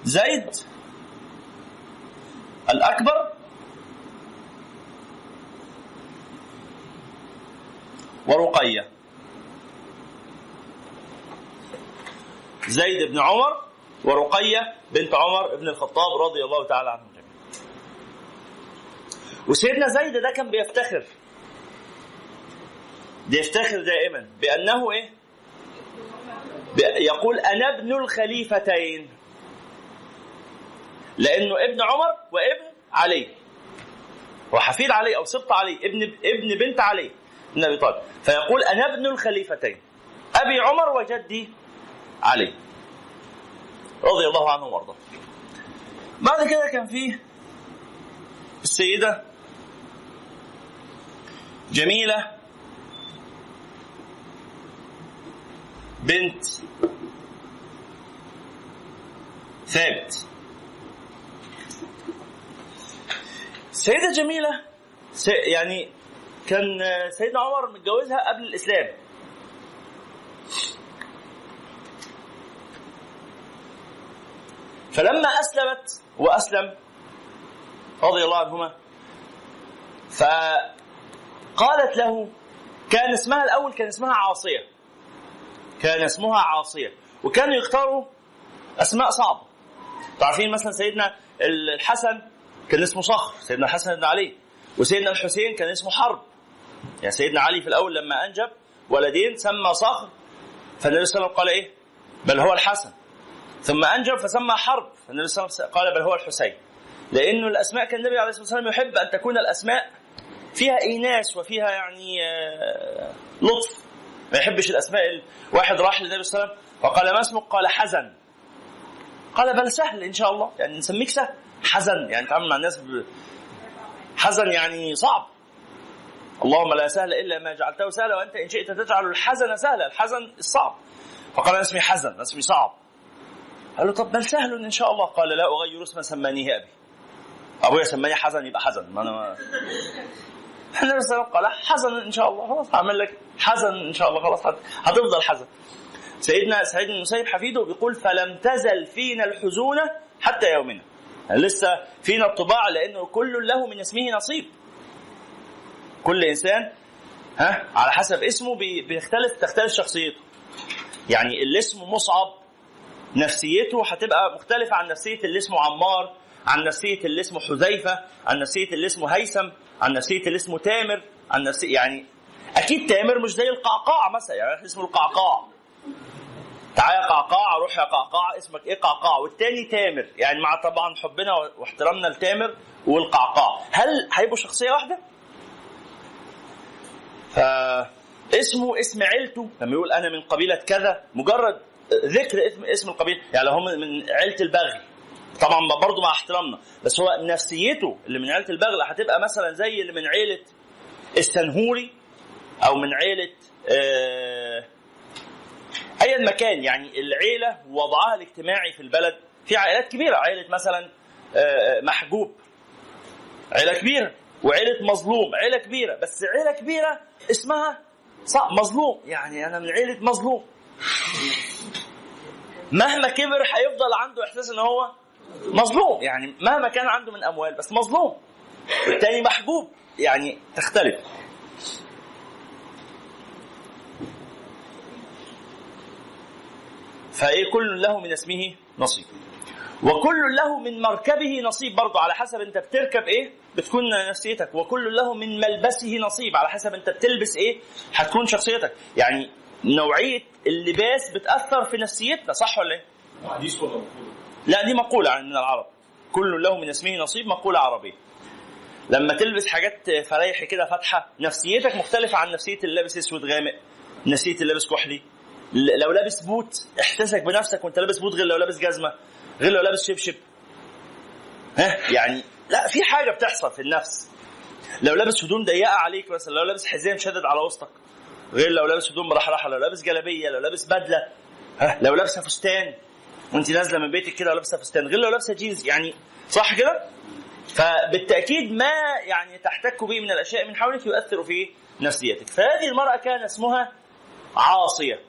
زيد الأكبر؟ ورقية. زيد بن عمر ورقية بنت عمر بن الخطاب رضي الله تعالى عنهم جميعا. وسيدنا زيد ده كان بيفتخر. بيفتخر دائما بأنه إيه؟ يقول أنا ابن الخليفتين. لأنه ابن عمر وابن علي. وحفيد علي أو سبط علي ابن ابن بنت علي. بن أبي طالب. فيقول أنا ابن الخليفتين. أبي عمر وجدي علي. رضي الله عنه وأرضاه. بعد كده كان فيه السيدة جميلة بنت ثابت. سيدة جميلة يعني كان سيدنا عمر متجوزها قبل الإسلام. فلما أسلمت وأسلم رضي الله عنهما فقالت له كان اسمها الأول كان اسمها عاصية. كان اسمها عاصية. وكانوا يختاروا أسماء صعبة. تعرفين مثلا سيدنا الحسن كان اسمه صخر سيدنا الحسن بن علي. وسيدنا الحسين كان اسمه حرب. يعني سيدنا علي في الأول لما أنجب ولدين سمى صخر فالنبي صلى الله عليه وسلم قال إيه؟ بل هو الحسن. ثم أنجب فسمى حرب فالنبي صلى الله عليه وسلم قال بل هو الحسين. لأنه الأسماء كان النبي عليه الصلاة والسلام يحب أن تكون الأسماء فيها إيناس وفيها يعني لطف. ما يحبش الأسماء واحد راح للنبي صلى الله عليه وسلم وقال ما اسمك؟ قال حزن. قال بل سهل إن شاء الله. يعني نسميك سهل. حزن يعني تعامل مع الناس ب... حزن يعني صعب. اللهم لا سهل إلا ما جعلته سهلا وأنت إن شئت تجعل الحزن سهلا الحزن الصعب. فقال أنا اسمي حزن اسمي صعب. قال له طب بل سهل إن شاء الله. قال لا أغير اسما سمانيه أبي. أبويا سماني حزن يبقى حزن. ما أنا ما عليه وسلم قال حزن إن شاء الله خلاص هعمل لك حزن إن شاء الله خلاص هتفضل حزن. سيدنا سعيد بن المسيب حفيده بيقول فلم تزل فينا الحزونه حتى يومنا. لسه فينا الطباع لأنه كل له من اسمه نصيب. كل إنسان ها على حسب اسمه بيختلف تختلف شخصيته. يعني اللي اسمه مصعب نفسيته هتبقى مختلفة عن نفسية اللي اسمه عمار عن نفسية اللي اسمه حذيفة عن نفسية اللي اسمه هيثم عن نفسية اللي اسمه تامر عن نفسية يعني أكيد تامر مش زي القعقاع مثلا يعني اسمه القعقاع. تعالى يا قعقاع روح يا قعقاع اسمك إيه قعقاع؟ والتاني تامر. يعني مع طبعا حبنا واحترامنا لتامر والقعقاع. هل هيبقوا شخصية واحدة؟ فاسمه اسم عيلته. لما يقول أنا من قبيلة كذا مجرد ذكر اسم اسم القبيلة. يعني لو هم من عيلة البغل طبعا برضه مع احترامنا. بس هو نفسيته اللي من عيلة البغل هتبقى مثلا زي اللي من عيلة السنهوري أو من عيلة آه ايا مكان يعني العيلة وضعها الاجتماعي في البلد. في عائلات كبيرة عائله مثلا محجوب. عيلة كبيرة وعيلة مظلوم عيلة كبيرة. بس عيلة كبيرة اسمها مظلوم. يعني أنا من عيلة مظلوم. مهما كبر هيفضل عنده إحساس إن هو مظلوم. يعني مهما كان عنده من أموال بس مظلوم. الثاني محجوب. يعني تختلف. فإيه كل له من اسمه نصيب. وكل له من مركبه نصيب برضه على حسب انت بتركب إيه بتكون نفسيتك. وكل له من ملبسه نصيب على حسب انت بتلبس إيه هتكون شخصيتك. يعني نوعية اللباس بتأثر في نفسيتنا صح ولا إيه؟
حديث ولا مقولة؟
لا دي مقولة من العرب. كل له من اسمه نصيب مقولة عربية. لما تلبس حاجات فرايحي كده فاتحة نفسيتك مختلفة عن نفسية اللي لابس أسود غامق نفسية اللي لابس كحلي. لو لابس بوت احساسك بنفسك وانت لابس بوت غير لو لابس جزمة غير لو لابس شبشب. ها؟ يعني لا في حاجة بتحصل في النفس. لو لابس هدوم ضيقة عليك مثلا لو لابس حزام شادد على وسطك غير لو لابس هدوم مرحرحه لو لابس جلابية لو لابس بدلة ها؟ لو لابسه فستان وانت نازلة من بيتك كده ولابسه فستان غير لو لابسة جينز يعني صح كده؟ فبالتأكيد ما يعني تحتك به من الأشياء من حولك يؤثر في نفسيتك. فهذه المرأة كان اسمها عاصية.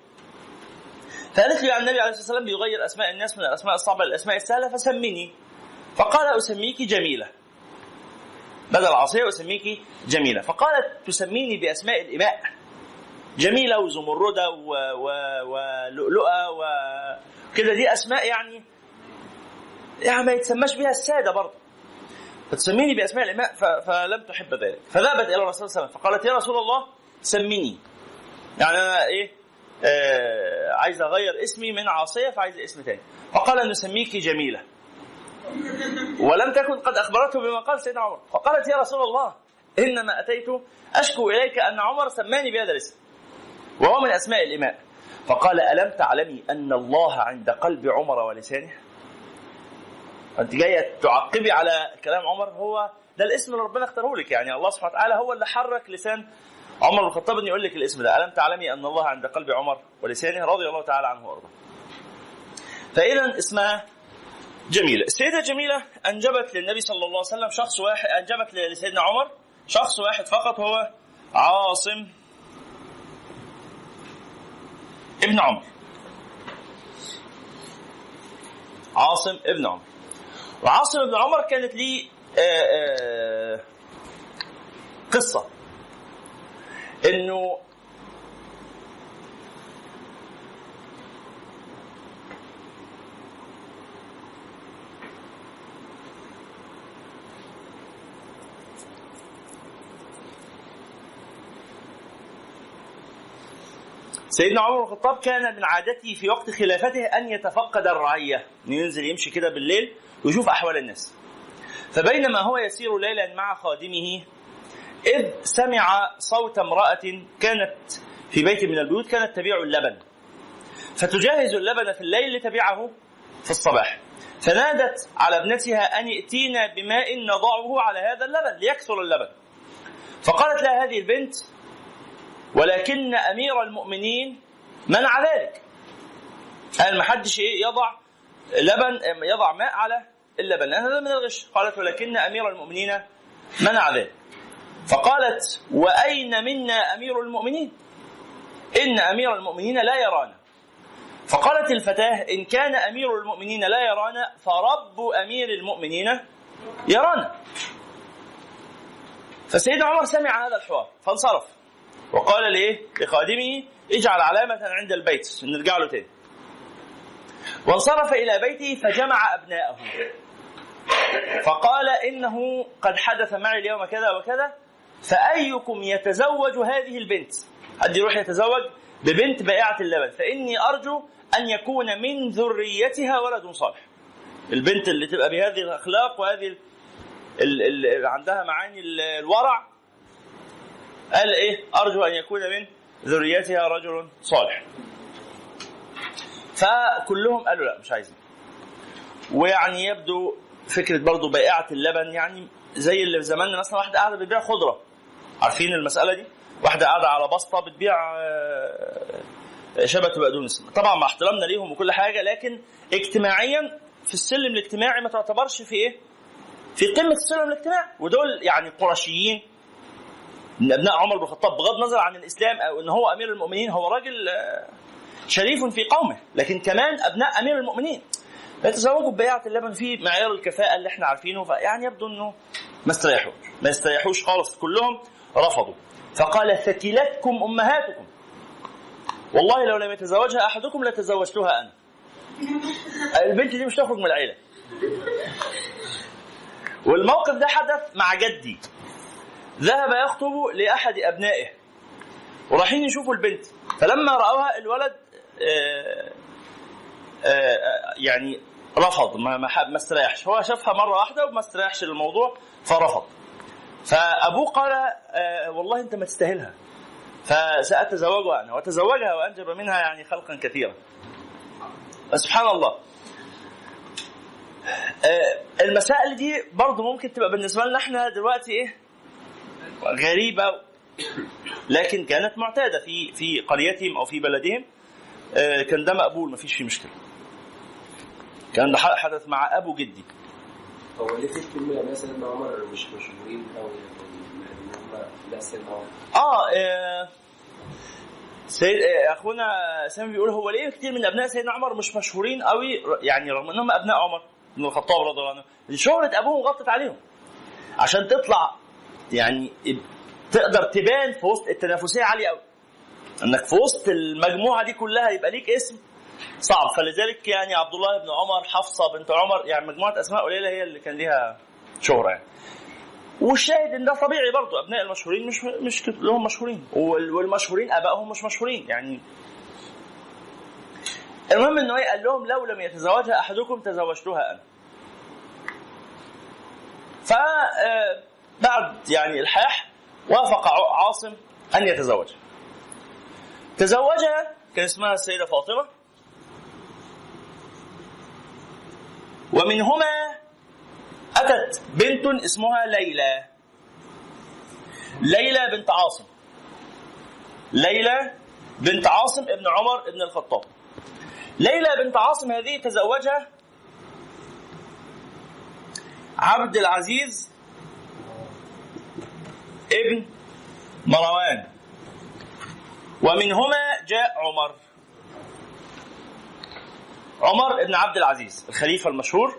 فقالت لي النبي عليه الصلاة والسلام بيغير أسماء الناس من الأسماء الصعبة للأسماء السهلة فسميني. فقال أسميك جميلة. بدل عاصيه أسميك جميلة. فقالت تسميني بأسماء الاماء جميلة وزمردة ولؤلؤة وكده دي أسماء يعني يعني ما يتسماش بها السادة برضه. فتسميني بأسماء الاماء فلم تحب ذلك. فذهبت إلى الرسول صلى الله عليه وسلم فقالت يا رسول الله سميني. يعني أنا إيه؟ عايز أغير اسمي من عاصية فعايز اسم تاني. فقال نسميك جميلة. ولم تكن قد أخبرته بما قال سيدنا عمر. فقالت يا رسول الله إنما أتيت أشكو إليك أن عمر سماني بهذا الاسم وهو من أسماء الاماء فقال ألم تعلمي أن الله عند قلب عمر ولسانه؟ أنت جاية تعقبي على كلام عمر هو ده الاسم اللي ربنا اختاره لك يعني. الله سبحانه وتعالى هو اللي حرك لسان عمر بن الخطاب ان يقول لك الاسم ده. ألم تعلمي أن الله عند قلب عمر ولسانه رضي الله تعالى عنه وأرضاه؟ فإذا اسمها جميلة. السيدة جميلة أنجبت للنبي صلى الله عليه وسلم شخص واحد أنجبت لسيدنا عمر شخص واحد فقط هو عاصم ابن عمر. عاصم ابن عمر. وعاصم ابن عمر كانت ليه آه، آه، قصة. إنه سيدنا عمر بن الخطاب كان من عادته في وقت خلافته أن يتفقد الرعية. ينزل يمشي كده بالليل ويشوف أحوال الناس. فبينما هو يسير ليلا مع خادمه إذ سمع صوت امرأة كانت في بيت من البيوت كانت تبيع اللبن. فتجهز اللبن في الليل لتبيعه في الصباح. فنادت على ابنتها أن ائتينا بماء نضعه على هذا اللبن ليكثر اللبن. فقالت لها هذه البنت ولكن أمير المؤمنين منع ذلك. قال ما حدش إيه يضع لبن يضع ماء على اللبن هذا من الغش. قالت ولكن أمير المؤمنين منع ذلك. فقالت وأين منا أمير المؤمنين؟ إن أمير المؤمنين لا يرانا. فقالت الفتاة إن كان أمير المؤمنين لا يرانا فرب أمير المؤمنين يرانا. فسيدنا عمر سمع هذا الحوار فانصرف. وقال لإيه؟ لخادمه اجعل علامة عند البيت نرجع له تاني. وانصرف إلى بيته فجمع أبناءه. فقال إنه قد حدث معي اليوم كذا وكذا فأيكم يتزوج هذه البنت؟ حد يروح يتزوج ببنت بائعة اللبن. فإني أرجو أن يكون من ذريتها ولد صالح. البنت اللي تبقى بهذه الأخلاق وهذه ال- ال- ال- عندها معاني ال- الورع قال إيه؟ أرجو أن يكون من ذريتها رجل صالح. فكلهم قالوا لا مش عايزين. ويعني يبدو فكرة برضو بائعة اللبن يعني زي اللي في زماننا مثلا واحدة قاعدة بتبيع خضرة. عارفين المسألة دي؟ واحدة قاعدة على بسطة بتبيع آه، شبت وبقدونس طبعا مع احترامنا ليهم وكل حاجة لكن اجتماعيا في السلم الاجتماعي ما تعتبرش في إيه؟ في قمة السلم الاجتماعي. ودول يعني قرشيين. من أبناء عمر بن الخطاب بغض النظر عن الإسلام أو إن هو أمير المؤمنين هو راجل آه، شريف في قومه. لكن كمان أبناء أمير المؤمنين. يتزوجوا ببيعة اللبن في معيار الكفاءة اللي إحنا عارفينه. فيعني يبدو إنه ما استريحوش. ما استريحوش خالص كلهم. رفضوا. فقال ثكلتكم أمهاتكم. والله لو لم يتزوجها أحدكم لتزوجتها أنا. البنت دي مش تخرج من العيلة. والموقف ده حدث مع جدي. ذهب يخطب لأحد أبنائه. ورايحين يشوفوا البنت. فلما رأوها الولد آه، آه، يعني رفض. ما ما ما استريحش. هو شافها مرة واحدة وما استريحش للموضوع فرفض. فأبوه قال آه، والله أنت ما تستاهلها. فسأتزوجها أنا وتزوجها وأنجب منها يعني خلقا كثيرا. سبحان الله. آه، المسائل دي برضه ممكن تبقى بالنسبة لنا إحنا دلوقتي إيه؟ غريبة لكن كانت معتادة في في قريتهم أو في بلدهم. آه، كان ده مقبول ما فيش فيه مشكلة. كان ده حدث مع أبو جدي.
هو ليه في كلمة مثلا سيدنا عمر مش مشهورين يعني إن هم لا سيدنا عمر
آه, آه سيد آه، أخونا سامي بيقول هو ليه كتير من أبناء سيدنا عمر مش مشهورين قوي يعني رغم إنهم أبناء عمر بن الخطاب رضي الله عنه. شهرة أبوهم غطت عليهم. عشان تطلع يعني تقدر تبان في وسط التنافسية عالية قوي إنك في وسط المجموعة دي كلها يبقى ليك اسم صعب. فلذلك يعني عبد الله بن عمر حفصة بنت عمر يعني مجموعة أسماء قليلة هي اللي كان ليها شهرة يعني. والشاهد إن ده طبيعي برضو أبناء المشهورين مش مش لهم مشهورين. وال- والمشهورين آبائهم مش مشهورين يعني. المهم إنه إيه قال لهم لو لم يتزوجها أحدكم تزوجتها أنا. ف آه، بعد يعني الحاح وافق عاصم أن يتزوجها تزوجها كان اسمها السيدة فاطمة. ومنهما أتت بنت اسمها ليلى. ليلى بنت عاصم. ليلى بنت عاصم ابن عمر ابن الخطاب. ليلى بنت عاصم هذه تزوجها عبد العزيز ابن مروان. ومنهما جاء عمر. عمر ابن عبد العزيز الخليفة المشهور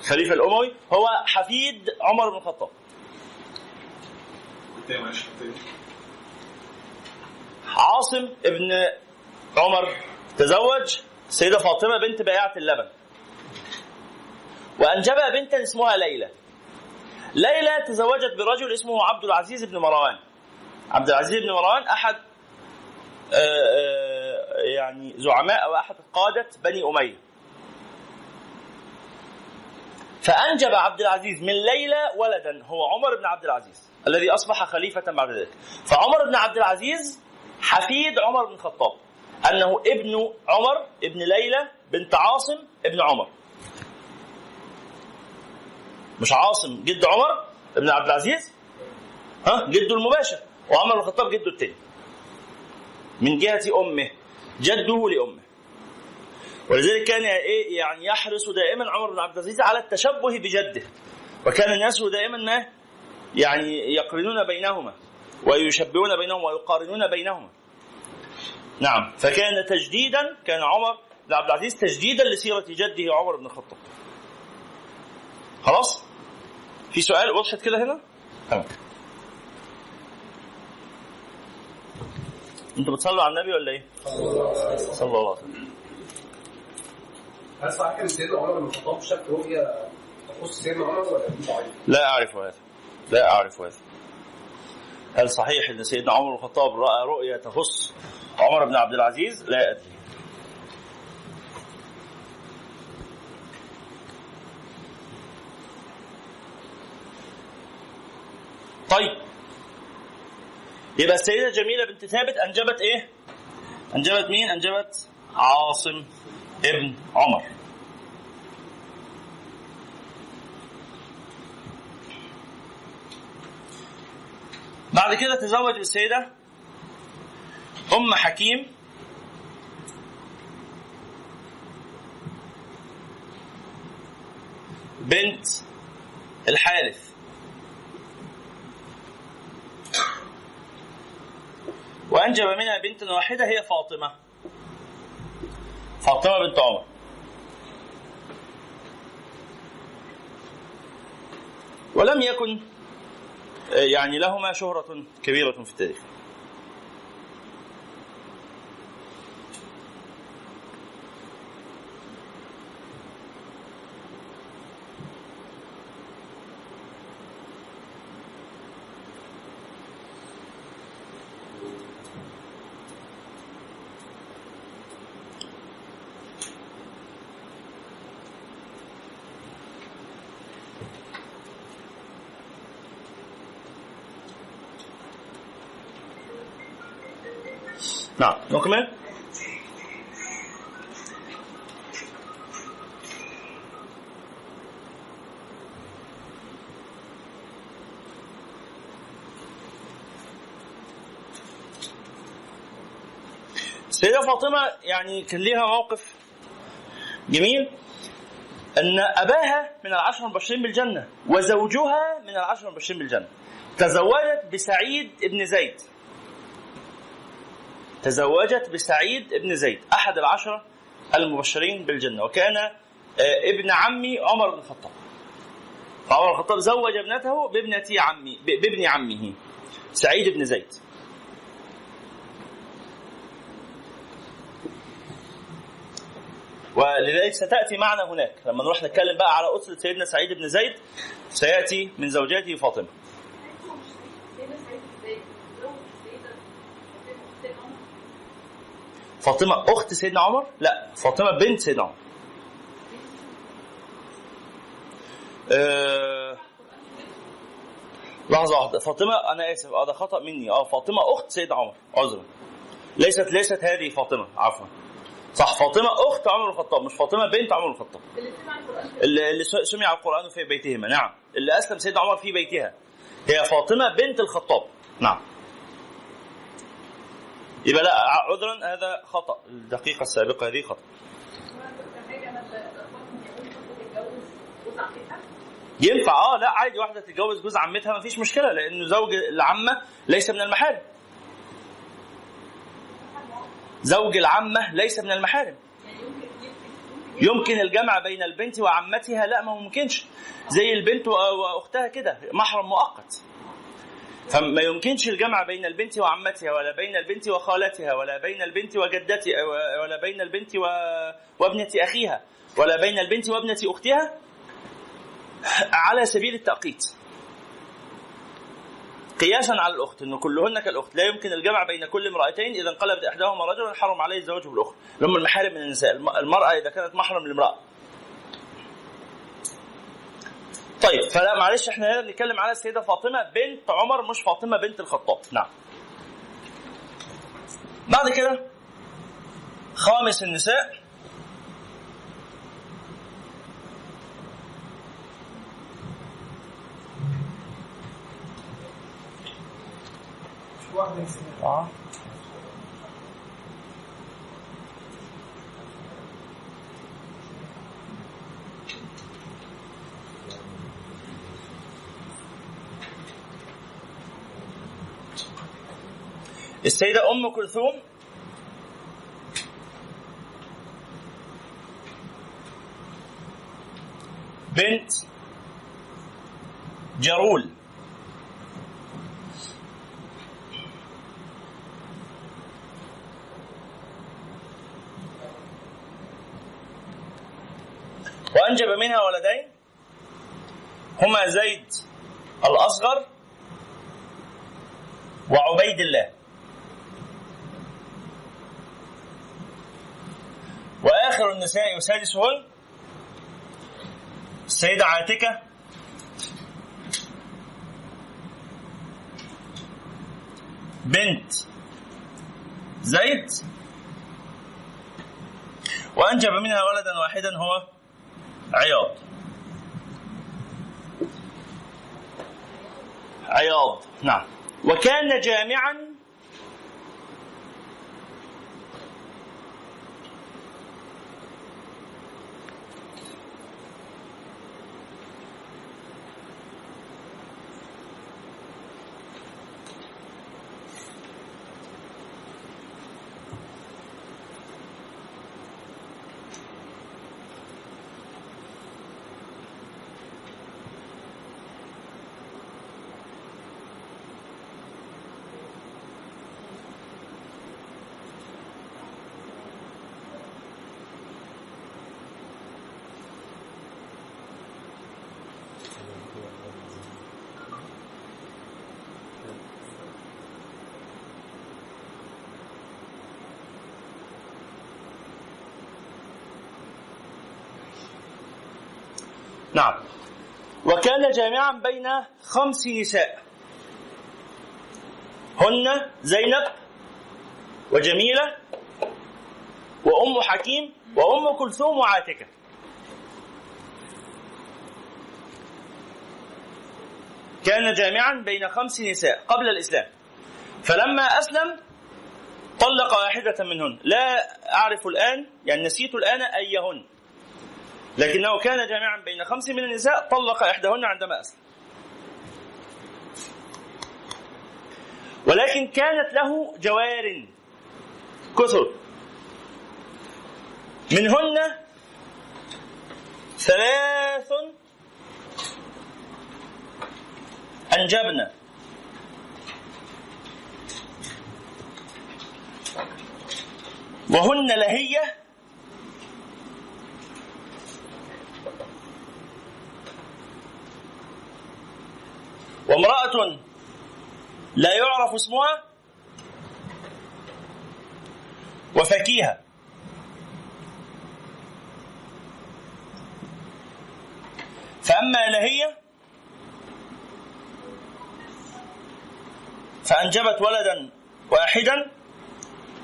الخليفة الأموي هو حفيد عمر بن الخطاب.
معلش؟ التاني
عاصم ابن عمر تزوج السيدة فاطمة بنت بياعة اللبن. وأنجبها بنتا اسمها ليلى. ليلى تزوجت برجل اسمه عبد العزيز بن مروان. عبد العزيز بن مروان أحد يعني زعماء أو أحد قادة بني أمية. فأنجب عبد العزيز من ليلى ولدا هو عمر بن عبد العزيز الذي أصبح خليفة بعد ذلك. فعمر بن عبد العزيز حفيد عمر بن الخطاب أنه ابن عمر ابن ليلى بنت عاصم ابن عمر. مش عاصم جد عمر ابن عبد العزيز؟ ها جده المباشر. وعمر بن الخطاب جده الثاني من جهة أمه جده لأمه. ولذلك كان إيه يعني يحرص دائما عمر بن عبد العزيز على التشبه بجده. وكان الناس دائما ما يعني يقرنون بينهما ويشبهون بينهما ويقارنون بينهما. نعم فكان تجديدا كان عمر بن عبد العزيز تجديدا لسيرة جده عمر بن الخطاب. خلاص؟ في سؤال؟ وضحت كده هنا؟ تمام. أنتوا بتصلوا على النبي ولا إيه؟ صلى الله عليه وسلم.
هل صحيح ان سيدنا عمر بن الخطاب شاف رؤيا تخص سيدنا عمر ولا؟
لا أعرف هذا. لا أعرف هذا. هل صحيح أن سيدنا عمر بن الخطاب رأى رؤيا تخص عمر بن عبد العزيز؟ لا أدري. طيب. يبقى السيدة جميلة بنت ثابت أنجبت إيه؟ أنجبت مين؟ أنجبت عاصم ابن عمر بعد كده تزوج بالسيدة أم حكيم بنت الحارث وأنجب منها بنت واحدة هي فاطمة. فاطمة بنت عمر. ولم يكن يعني لهما شهرة كبيرة في التاريخ. نعم. نكمل السيدة فاطمة يعني كان ليها موقف جميل أن أباها من العشر المبشرين بالجنة وزوجها من العشر المبشرين بالجنة تزوجت بسعيد بن زيد. تزوجت بسعيد بن زيد أحد العشرة المبشرين بالجنة وكان آه، ابن عمي عمر بن الخطاب. فعمر بن الخطاب زوج ابنته بابنة عمي بابن عمه سعيد بن زيد. ولذلك ستأتي معنا هناك لما نروح نتكلم بقى على أسرة سيدنا سعيد بن زيد سيأتي من زوجاته فاطمة. فاطمة أخت سيدنا عمر؟ لا فاطمة بنت سيدنا عمر. أه... لحظة واحدة. فاطمة أنا آسف آه ده خطأ مني. آه فاطمة أخت سيدنا عمر. عذرا. ليست ليست هذه فاطمة. عفوا. صح فاطمة أخت عمر الخطاب مش فاطمة بنت عمر الخطاب. اللي اللي سمع القرآن في بيتهما. نعم. اللي أسلم سيدنا عمر في بيتها. هي فاطمة بنت الخطاب. نعم. يبقى لا عذرا هذا خطأ. الدقيقة السابقة هذه خطأ. ينفع آه لا عادي واحدة تتجوز جوز عمتها ما فيش مشكلة لأنه زوج العمة ليس من المحارم. زوج العمة ليس من المحارم. يمكن الجمع بين البنت وعمتها لا ما ممكنش. زي البنت وأختها كده محرم مؤقت. فما يمكنش الجمع بين البنت وعمتها ولا بين البنت وخالتها ولا بين البنت وجدتها ولا بين البنت. وابنة أخيها ولا بين البنت وابنة أختها على سبيل التأقيت. قياسا على الأخت أنه كلهن كالأخت. لا يمكن الجمع بين كل امرأتين إذا انقلبت إحداهما رجلا حرم عليه الزواج بالأخت لهم المحارم من النساء المرأة إذا كانت محرم لامرأة. طيب فلا معلش إحنا هنا بنتكلم على السيدة فاطمة بنت عمر مش فاطمة بنت الخطاب. نعم. بعد كده خامس النساء. آه. السيدة أم كلثوم. بنت جرول وأنجب منها ولدين. هما زيد الأصغر وعبيد الله. وآخر النساء وسادسهن السيدة عاتكة. بنت زيد. وأنجب منها ولدا واحدا هو عياض. عياض. نعم. وكان جامعا نعم. وكان جامعا بين خمس نساء. هن زينب وجميلة وأم حكيم وأم كلثوم وعاتكة. كان جامعا بين خمس نساء قبل الإسلام. فلما أسلم طلق واحدة منهن. لا أعرف الآن يعني نسيت الآن أيهن. لكنه كان جامعا بين خمس من النساء طلق إحداهن عندما أسلم ولكن كانت له جوار كثر. منهن ثلاث أنجبن. وهن لهية وامرأة لا يعرف اسمها وفكيهة فأما لهية فأنجبت ولدا واحدا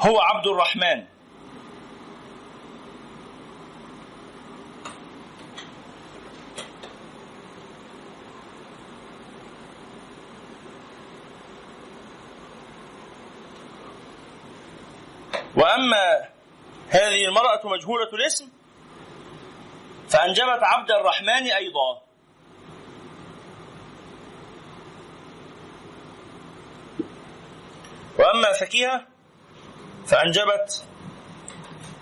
هو عبد الرحمن. وأما هذه المرأة مجهولة الاسم فأنجبت عبد الرحمن أيضا. وأما فكيهة فأنجبت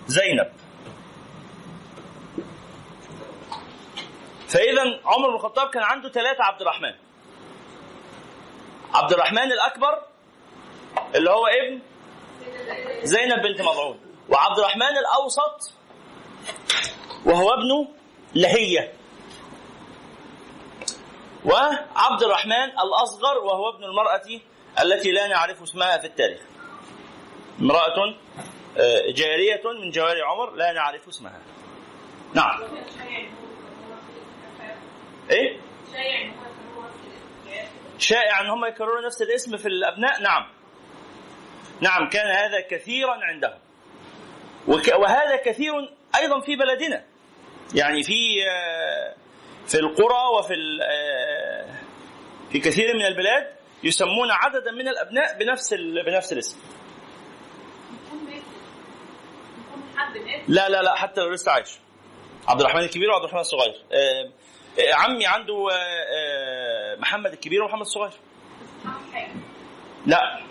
زينب. فإذا عمر بن الخطاب كان عنده ثلاثة عبد الرحمن. عبد الرحمن الأكبر اللي هو ابن زينب بنت مضعون. وعبد الرحمن الأوسط وهو ابن لهية. وعبد الرحمن الأصغر وهو ابن المرأة التي لا نعرف اسمها في التاريخ. امرأة آه، جارية من جواري عمر لا نعرف اسمها. نعم. إيه؟ شائع ان هم يكررون نفس الاسم في الأبناء؟ نعم. نعم كان هذا كثيرا عندهم. وك- وهذا كثير أيضا في بلدنا. يعني في آه، في القرى وفي آه، في كثير من البلاد يسمون عددا من الأبناء بنفس بنفس الاسم. لا لا لا حتى لو لسه عايش. عبد الرحمن الكبير وعبد الرحمن الصغير. آه، عمي عنده محمد الكبير ومحمد الصغير. لا.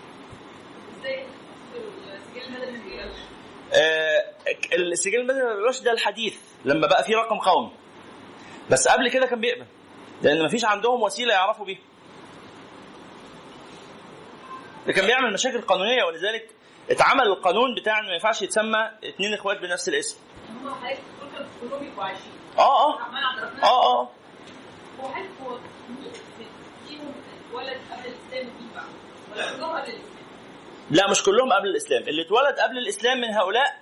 السجل المدني ما
بيبقاش ده الحديث لما بقى في رقم قومي بس قبل كده كان بيقبل لأن ما فيش عندهم وسيلة يعرفوا بيها. ده كان بيعمل مشاكل قانونية ولذلك اتعمل القانون بتاع ان ما ينفعش يتسمى اتنين إخوات بنفس الاسم.
آه آه.
آه آه.
هو هل هو مين؟ فيهم اتولد قبل الإسلام ومين بعد؟ ولا كلهم قبل الإسلام؟
لا مش كلهم قبل الإسلام. اللي اتولد قبل الإسلام من هؤلاء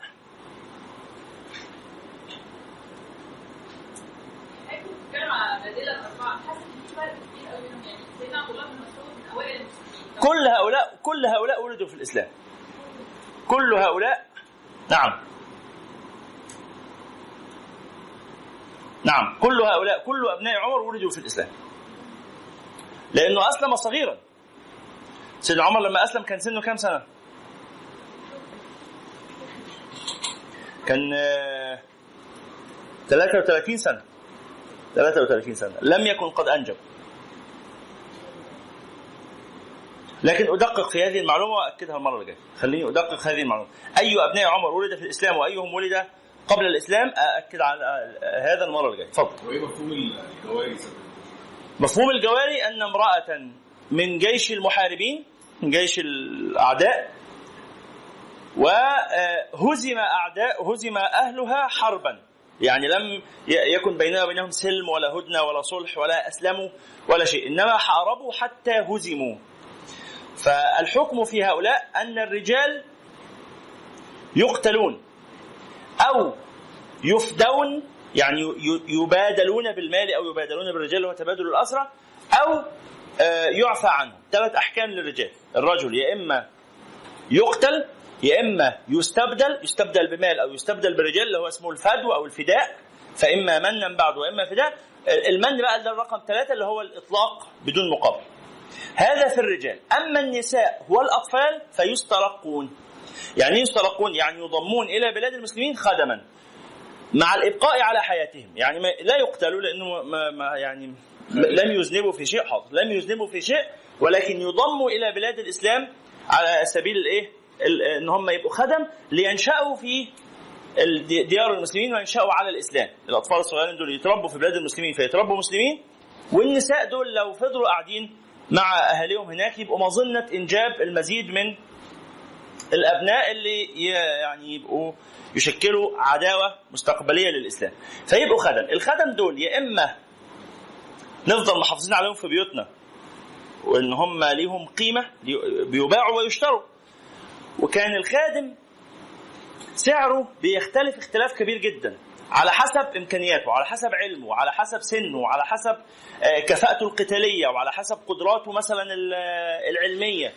كل هؤلاء كل هؤلاء ولدوا في الإسلام. كل هؤلاء نعم. نعم كل هؤلاء كل أبناء عمر ولدوا في الإسلام. لأنه أسلم صغيرا. سيدنا عمر لما أسلم كان سنه كام سنة؟ كان آه، 33 سنة. 33 سنة. لم يكن قد أنجب. لكن أدقق في هذه المعلومة واكدها المرة الجايه خليني أدقق هذه المعلومة. أي أبناء عمر ولد في الإسلام وايهم ولد قبل الإسلام ااكد على هذا المرة الجايه اتفضل
وإيه مفهوم الجوائز؟
مفهوم الجواري أن امرأة من جيش المحاربين من جيش الأعداء وهزم أعداء هزم أهلها حربا. يعني لم يكن بيننا وبينهم سلم ولا هدنة ولا صلح ولا أسلموا ولا شيء إنما حاربوا حتى هزموا. فالحكم في هؤلاء أن الرجال يقتلون أو يفدون يعني يبادلون بالمال أو يبادلون بالرجال هو تبادل آه، يعفى عنهم ثلاث أحكام للرجال. الرجل يا إما يقتل يا إما يستبدل يستبدل بمال أو يستبدل برجال اللي هو اسمه الفدو أو الفداء فإما منا بعد وإما فداء. المن بقى ده الرقم ثلاثة اللي هو الإطلاق بدون مقابل. هذا في الرجال. أما النساء والأطفال فيسترقون. يعني يسترقون يعني يضمون إلى بلاد المسلمين خدما مع الإبقاء على حياتهم. يعني لا يقتلوا لأنه ما يعني لم يذنبوا في شيء حاضر. لم يذنبوا في شيء ولكن يضموا إلى بلاد الإسلام على سبيل الإيه؟ ال- إن هم يبقوا خدم لينشأوا في ديار المسلمين وينشأوا على الإسلام. الأطفال الصغيرين دول يتربوا في بلاد المسلمين فيتربوا مسلمين والنساء دول لو فضلوا قاعدين مع أهاليهم هناك يبقوا مظنة إنجاب المزيد من الأبناء اللي يعني يبقوا يشكلوا عداوة مستقبلية للإسلام. فيبقوا خدم. الخدم دول يا إما نفضل محافظين عليهم في بيوتنا. وإن هم ليهم قيمة بيباعوا ويشتروا. وكان الخادم سعره بيختلف اختلاف كبير جدا. على حسب إمكانياته على حسب علمه وعلى حسب سنه وعلى حسب آه، كفاءته القتالية وعلى حسب قدراته مثلا آه، العلمية.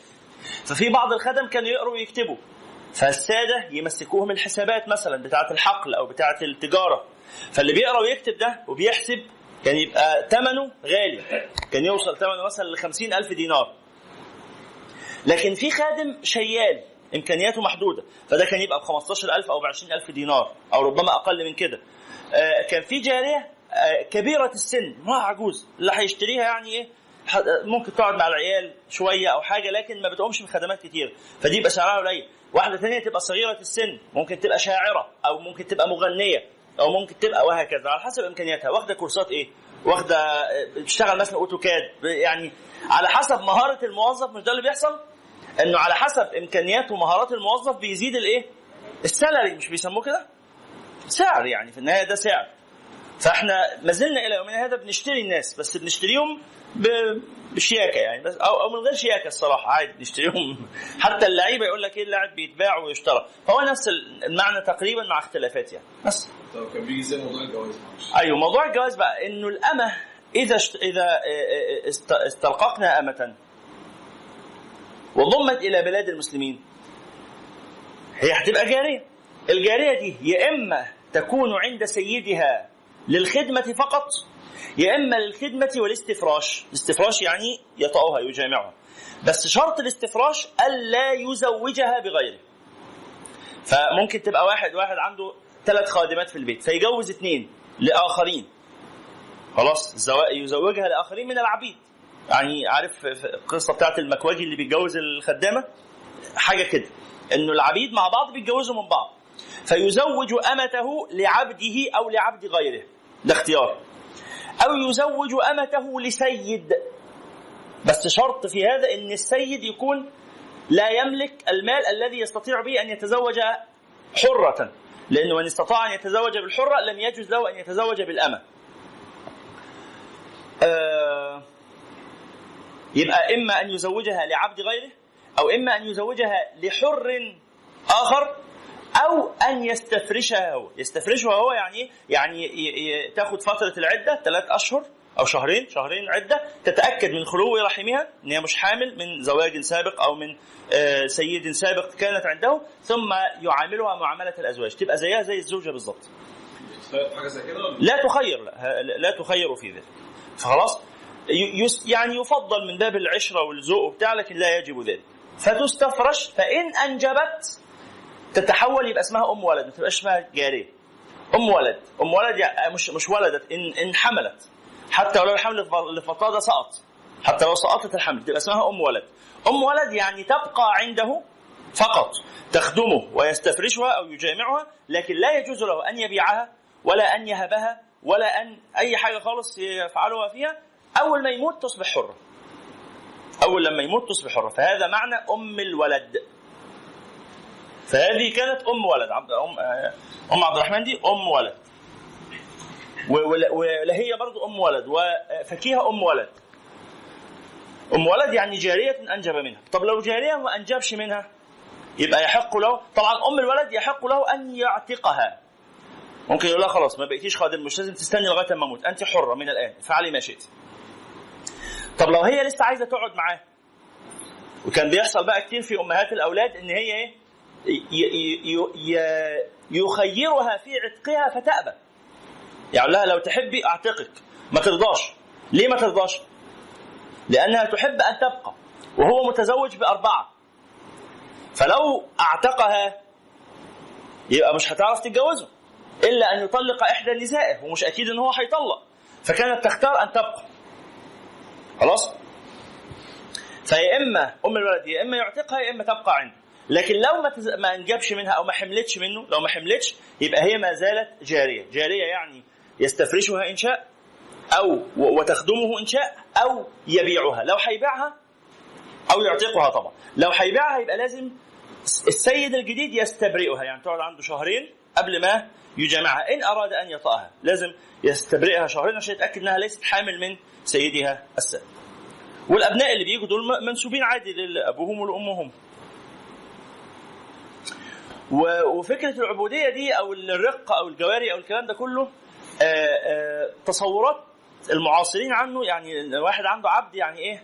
ففي بعض الخدم كانوا يقروا ويكتبوا. فالسادة يمسكوهم الحسابات مثلا بتاعة الحقل أو بتاعة التجارة. فاللي بيقرأ ويكتب ده وبيحسب كان يبقى ثمنه غالي. كان يوصل ثمنه مثلا ل 50 ألف دينار. لكن في خادم شيال إمكانياته محدودة. فده كان يبقى ب 15000 أو ب 20000 دينار أو ربما أقل من كده. آه، كان في جارية آه، كبيرة السن امراه عجوز. اللي هيشتريها يعني إيه؟ ممكن تقعد مع العيال شوية أو حاجة لكن ما بتقومش بخدمات كتير. فدي يبقى سعرها قليل. واحدة ثانية تبقى صغيرة السن ممكن تبقى شاعرة أو ممكن تبقى مغنية. أو ممكن تبقى وهكذا على حسب إمكانياتها. واخدة كورسات إيه؟ واخدة آه، بتشتغل مثلا أوتوكاد. يعني على حسب مهارة الموظف مش ده اللي بيحصل؟ إنه على حسب إمكانيات ومهارات الموظف بيزيد الإيه؟ السالري مش بيسموه كده؟ سعر يعني في النهاية ده سعر. فإحنا ما زلنا إلى يومنا هذا بنشتري الناس بس بنشتريهم بشياكة يعني بس أو أو من غير شياكة الصراحة عادي بنشتريهم. حتى اللعيبة يقول لك إيه اللاعب بيتباع ويشترى. فهو نفس المعنى تقريبا مع اختلافات يعني بس.
طب كان بيجي زي موضوع الجواز.
أيوه موضوع الجواز بقى إنه الأمة إذا اشت... إذا آه، است- استرققنا أمة وضمت إلى بلاد المسلمين هي هتبقى جارية. الجارية دي يا إما تكون عند سيدها للخدمة فقط يا إما للخدمة والاستفراش. الاستفراش يعني يطأها يجامعها. بس شرط الاستفراش ألا يزوجها بغيره. فممكن تبقى واحد واحد عنده ثلاث خادمات في البيت فيجوز اثنين لآخرين. خلاص يزوجها لآخرين من العبيد. يعني عارف القصة بتاعت المكواجي اللي بيتجوز الخدامة؟ حاجة كده إنه العبيد مع بعض بيتجوزوا من بعض. فيزوج أمته لعبده أو لعبد غيره. ده اختيار. أو يزوج أمته لسيد. بس شرط في هذا إن السيد يكون لا يملك المال الذي يستطيع به أن يتزوج حرة. لأنه من استطاع أن يتزوج بالحرة لم يجوز له أن يتزوج بالأمة آه، يبقى إما أن يزوجها لعبد غيره أو إما أن يزوجها لحر آخر أو أن يستفرشها هو يستفرشها هو يعني؟ يعني تاخد فترة العدة ثلاث أشهر أو شهرين شهرين عدة تتأكد من خلو رحمها أن هي مش حامل من زواج سابق أو من آه، سيد سابق كانت عنده ثم يعاملها معاملة الأزواج. تبقى زيها زي
كده ولا
لا تخير لا, لا تخير في ذلك. فخلاص يعني يفضل من باب العشرة والذوق وبتاع لكن لا يجب ذلك. فتستفرش فإن أنجبت تتحول يبقى اسمها أم ولد ما تبقاش اسمها جارية. أم ولد أم ولد يعني مش مش ولدت إن إن حملت. حتى ولو الحمل بطنها ده سقط حتى لو سقطت الحمل. تبقى اسمها أم ولد. أم ولد يعني تبقى عنده فقط تخدمه ويستفرشها أو يجامعها لكن لا يجوز له أن يبيعها ولا أن يهبها ولا أن أي حاجة خالص يفعلها فيها. أول ما يموت تصبح حرة. أول لما يموت تصبح حرة. فهذا معنى أم الولد. فهذه كانت أم ولد. أم عبد الرحمن دي أم ولد. و- ول- ولهي برضو أم ولد وفكيها أم ولد. أم ولد يعني جارية أنجب منها. طب لو جارية ما أنجبش منها يبقى يحق له طبعا أم الولد يحق له أن يعتقها. ممكن يقول لها خلاص ما بقيتيش خادم مش لازم تستني لغاية ما أموت. انت حرة من الآن فعلي ما شئت. طب لو هي لسه عايزة تقعد معاه وكان بيحصل بقى كتير في أمهات الأولاد إن هي إيه يخيرها في عتقها فتأبى. يعني لها لو تحبي أعتقك. ما ترضاش. ليه ما ترضاش؟ لأنها تحب أن تبقى وهو متزوج بأربعة. فلو أعتقها يبقى مش هتعرف تتجوزه إلا أن يطلق إحدى نسائه ومش أكيد إن هو هيطلق. فكانت تختار أن تبقى. خلاص؟ فيا إما أم الولد يا إما يعتقها يا إما تبقى عنده. لكن لو ما تز... ما انجبش منها أو ما حملتش منه لو ما حملتش يبقى هي ما زالت جارية. جارية يعني يستفرشها إن شاء أو و- وتخدمه إن شاء أو يبيعها. لو هيبيعها أو يعتقها طبعا. لو هيبيعها يبقى لازم السيد الجديد يستبرئها. يعني تقعد عنده شهرين قبل ما يجامعها. إن أراد أن يطأها لازم يستبرئها شهرين عشان يتأكد إنها ليست حامل من سيدها السابق والأبناء اللي بيجوا دول منسوبين عادي لأبوهم ولأمهم. و- وفكرة العبودية دي أو الرق أو الجواري أو الكلام ده كله تصورات المعاصرين عنه يعني واحد عنده عبد يعني إيه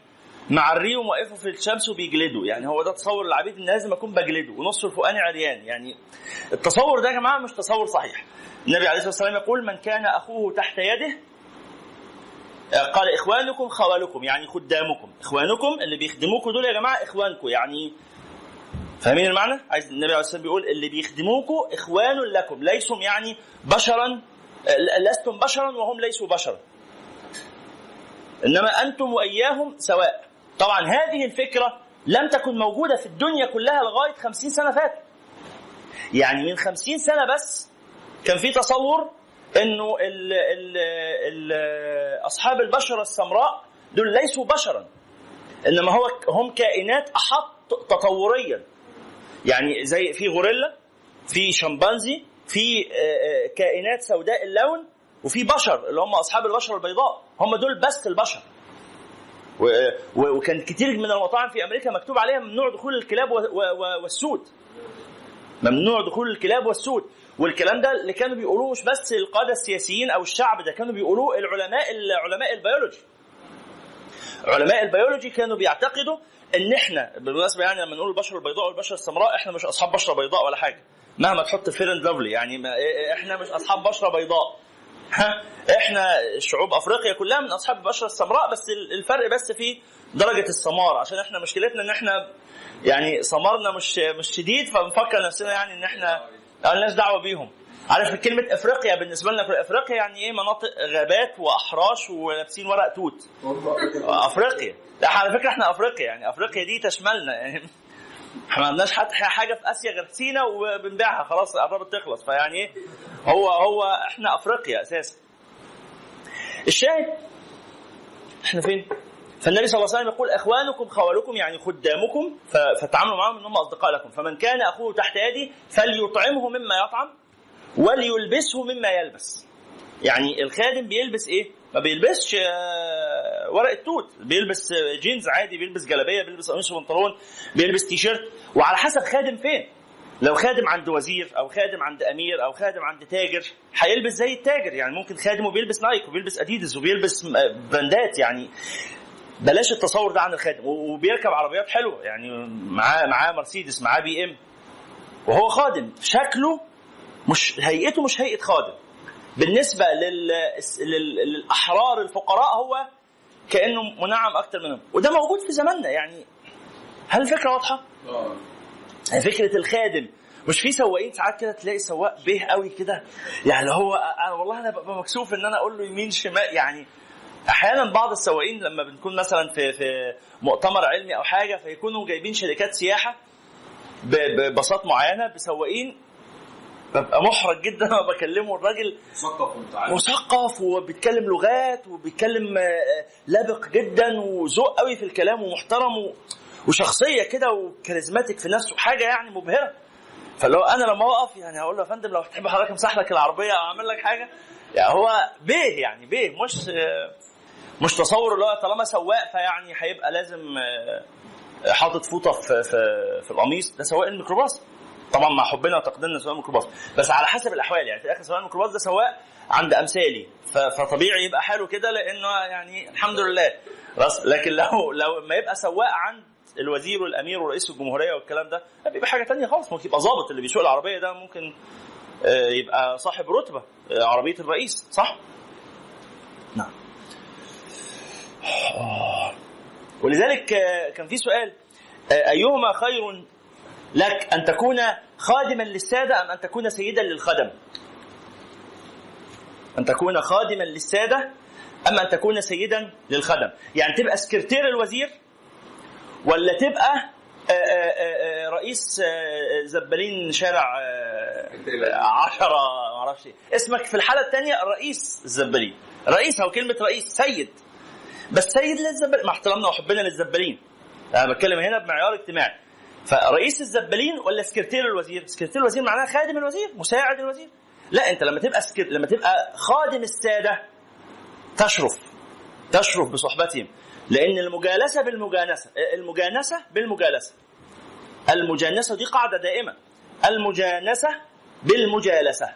معريه وموقفه في الشمس وبيجلده يعني هو ده تصور العبيد إن لازم أكون بجلده. ونص الفوقاني عريان. يعني التصور ده يا جماعة مش تصور صحيح. النبي عليه الصلاة والسلام يقول من كان أخوه تحت يده قال إخوانكم خوالكم. يعني خدامكم. إخوانكم اللي بيخدموكم دول يا جماعة إخوانكم. يعني فاهمين المعنى؟ عايز النبي عليه الصلاة والسلام بيقول اللي بيخدموكم إخوان لكم. ليسوا يعني بشرا لستم بشرا وهم ليسوا بشرا. إنما أنتم وإياهم سواء. طبعا هذه الفكرة لم تكن موجودة في الدنيا كلها لغاية خمسين سنة فاتوا يعني من خمسين سنة بس كان في تصور إنه ال ال ال أصحاب البشره السمراء دول ليسوا بشرا. إنما هو هم كائنات أحط تطوريا. يعني زي في غوريلا في شمبانزي في آه، آه، كائنات سوداء اللون وفي بشر اللي هم أصحاب البشره البيضاء. هم دول بس البشر. وكان كتير من المطاعم في أمريكا مكتوب عليها ممنوع دخول الكلاب والسود. ممنوع دخول الكلاب والسود. والكلام ده اللي كانوا بيقولوه مش بس القادة السياسيين أو الشعب ده كانوا بيقولوه العلماء علماء البيولوجي. علماء البيولوجي كانوا بيعتقدوا إن إحنا بالمناسبة يعني لما نقول البشره البيضاء والبشره السمراء إحنا مش أصحاب بشرة بيضاء ولا حاجة. مهما تحط Fair and Lovely يعني ما إحنا مش أصحاب بشرة بيضاء. ها؟ إحنا شعوب أفريقيا كلها من أصحاب البشرة السمراء بس الفرق بس في درجة السمار عشان إحنا مشكلتنا إن إحنا يعني سمرنا مش مش شديد فبنفكر نفسنا يعني إن إحنا مالناش دعوة بيهم. عارف كلمة أفريقيا بالنسبة لنا في أفريقيا يعني إيه؟ مناطق غابات وأحراش ولابسين ورق توت. أفريقيا. لا على فكرة إحنا أفريقيا يعني أفريقيا دي تشملنا يعني. إحنا ما عندناش حتى حاجة في آسيا غير سينا وبنبيعها. خلاص قربت تخلص فيعني إيه هو هو إحنا أفريقيا أساسا. الشاهد إحنا فين؟ فالنبي صلى الله عليه وسلم يقول إخوانكم خوالكم يعني خدامكم فتعاملوا معهم إنهم أصدقاء لكم. فمن كان أخوه تحت يدي فليطعمه مما يطعم وليلبسه مما يلبس. يعني الخادم بيلبس إيه؟ ما بيلبسش آه، ورق التوت. بيلبس آه، جينز عادي بيلبس جلابية بيلبس قميص وبنطلون بيلبس تيشيرت. وعلى حسب خادم فين. لو خادم عند وزير أو خادم عند أمير أو خادم عند تاجر هيلبس زي التاجر. يعني ممكن خادمه بيلبس Nike وبيلبس اديدس وبيلبس آه، براندات. يعني بلاش التصور ده عن الخادم. وبيركب عربيات حلوة. يعني معاه معاه مرسيدس معاه BM. وهو خادم. شكله مش هيئته مش هيئة خادم. بالنسبة لل... لل... للأحرار الفقراء هو كأنه منعم أكتر منهم. وده موجود في زماننا. يعني هل الفكرة واضحة؟
آه.
يعني فكرة الخادم. مش في سواقين ساعات كده تلاقي سواق به قوي كده؟ يعني هو أنا والله أنا ببقى مكسوف إن أنا أقول له يمين شمال. يعني أحيانا بعض السواقين لما بنكون مثلا في في مؤتمر علمي أو حاجة فيكونوا جايبين شركات سياحة بباصات معينة بسواقين ببقى محرج جدا لما بكلمه الراجل.
مثقف عارف
مثقف وبيتكلم لغات وبيتكلم آه، لبق جدا وذوق قوي في الكلام ومحترم وشخصية كده وكاريزماتيك في نفسه حاجة يعني مبهرة. فلو أنا لما أقف يعني هقول له يا فندم لو تحب حضرتك أمسح لك العربية أو أعمل لك حاجة. يعني هو بيه يعني بيه مش آه، مش تصور اللي هو طالما سواق فيعني هيبقى لازم آه، حاطط فوطة في في في القميص. ده سواق الميكروباص. طبعا مع حبنا وتقديرنا سواق الميكروباص بس على حسب الأحوال يعني في الآخر سواق الميكروباص ده سواق عند أمثالي. فطبيعي يبقى حاله كده لأنه يعني الحمد لله. بس لكن لو لو ما يبقى سواق عند الوزير والأمير ورئيس الجمهورية والكلام ده بيبقى حاجة تانية خالص. ممكن يبقى ظابط اللي بيسوق العربية ده ممكن آه، يبقى صاحب رتبة آه، عربية الرئيس صح؟ نعم. آه. ولذلك كان في سؤال أيهما خير لك أن تكون خادما للسادة أم أن تكون سيدا للخدم؟ أن تكون خادما للسادة أم أن تكون سيدا للخدم؟ يعني تبقى سكرتير الوزير ولا تبقى آه، آه، آه، رئيس زبالين شارع عشرة معرفش إيه اسمك في الحالة الثانية رئيس الزبالين. رئيس أو كلمة رئيس سيد. بس سيد للزبالين مع احترامنا وحبنا للزبالين. أنا بتكلم هنا بمعيار اجتماعي. فرئيس الزبالين ولا سكرتير الوزير؟ سكرتير الوزير معناها خادم الوزير مساعد الوزير. لا انت لما تبقى سكر... لما تبقى خادم السادة تشرف تشرف بصحبتهم. لأن المجالسة بالمجانسة المجانسة بالمجالسة. المجانسة دي قاعدة دائمة. المجانسة بالمجالسة.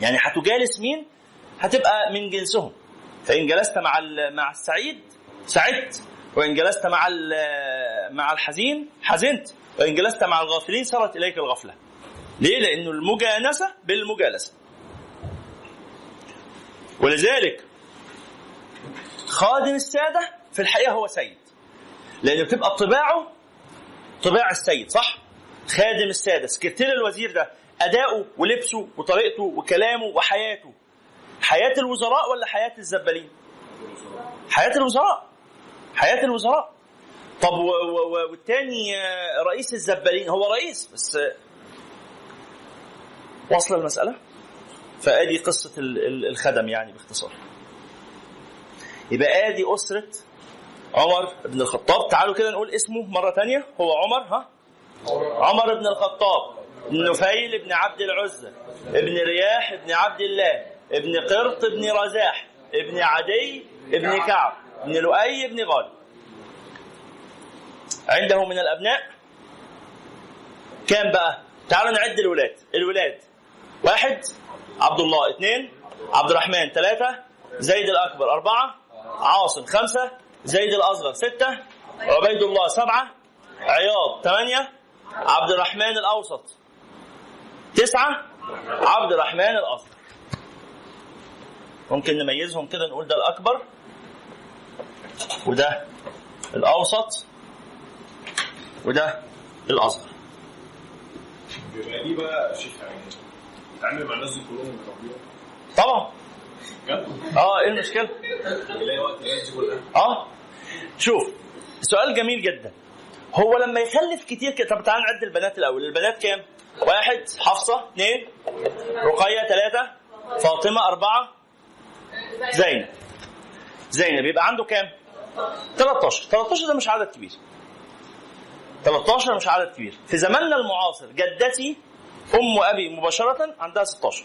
يعني هتجالس مين؟ هتبقى من جنسهم. فإن جلست مع مع السعيد سعدت. وإن جلست مع مع الحزين حزنت. وإن جلست مع الغافلين سرت إليك الغفلة. ليه؟ لأنه المجانسة بالمجالسة. ولذلك خادم السادة في الحقيقة هو سيد. لأن بتبقى طباعه طباع السيد صح؟ خادم السادة سكرتير الوزير ده أداؤه ولبسه وطريقته وكلامه وحياته. حياة الوزراء ولا حياة الزبالين؟ حياة الوزراء. حياة الوزراء. طب والتاني آه، رئيس الزبالين. هو رئيس بس آه، واصله المسألة؟ فآدي قصة ال- ال- الخدم يعني باختصار. يبقى آدي أسرة عمر بن الخطاب. تعالوا كده نقول اسمه مرة تانية. هو عمر ها؟ عمر بن الخطاب نفيل بن عبد العزى ابن رياح بن عبد الله ابن قرط بن رزاح ابن عدي ابن كعب. بن لؤي بن غالب. عنده من الأبناء كام بقى؟ تعالوا نعد الولاد. الولاد. واحد عبد الله. اثنين عبد الرحمن. ثلاثة زيد الأكبر. أربعة عاصم. خمسة زيد الأصغر. ستة عبيد الله. سبعة عياض. ثمانية عبد الرحمن الأوسط. تسعة عبد الرحمن الأصغر. ممكن نميزهم كده نقول ده الأكبر. وده الأوسط وده الأصغر.
بيبقى ليه بقى شيخ يعني؟ تتعامل مع الناس دي كلهم
طبعا.
آه إيه المشكلة؟ دي
آه. شوف سؤال جميل جدا. هو لما يخلف كتير كده طب تعال نعد البنات الأول. البنات كام؟ واحد حفصة اثنين رقية ثلاثة فاطمة أربعة زينب. زينب يبقى عنده كام؟ 13 13 ده مش عدد كبير. 13 مش عدد كبير. في زماننا المعاصر جدتي أم أبي مباشرة عندها 16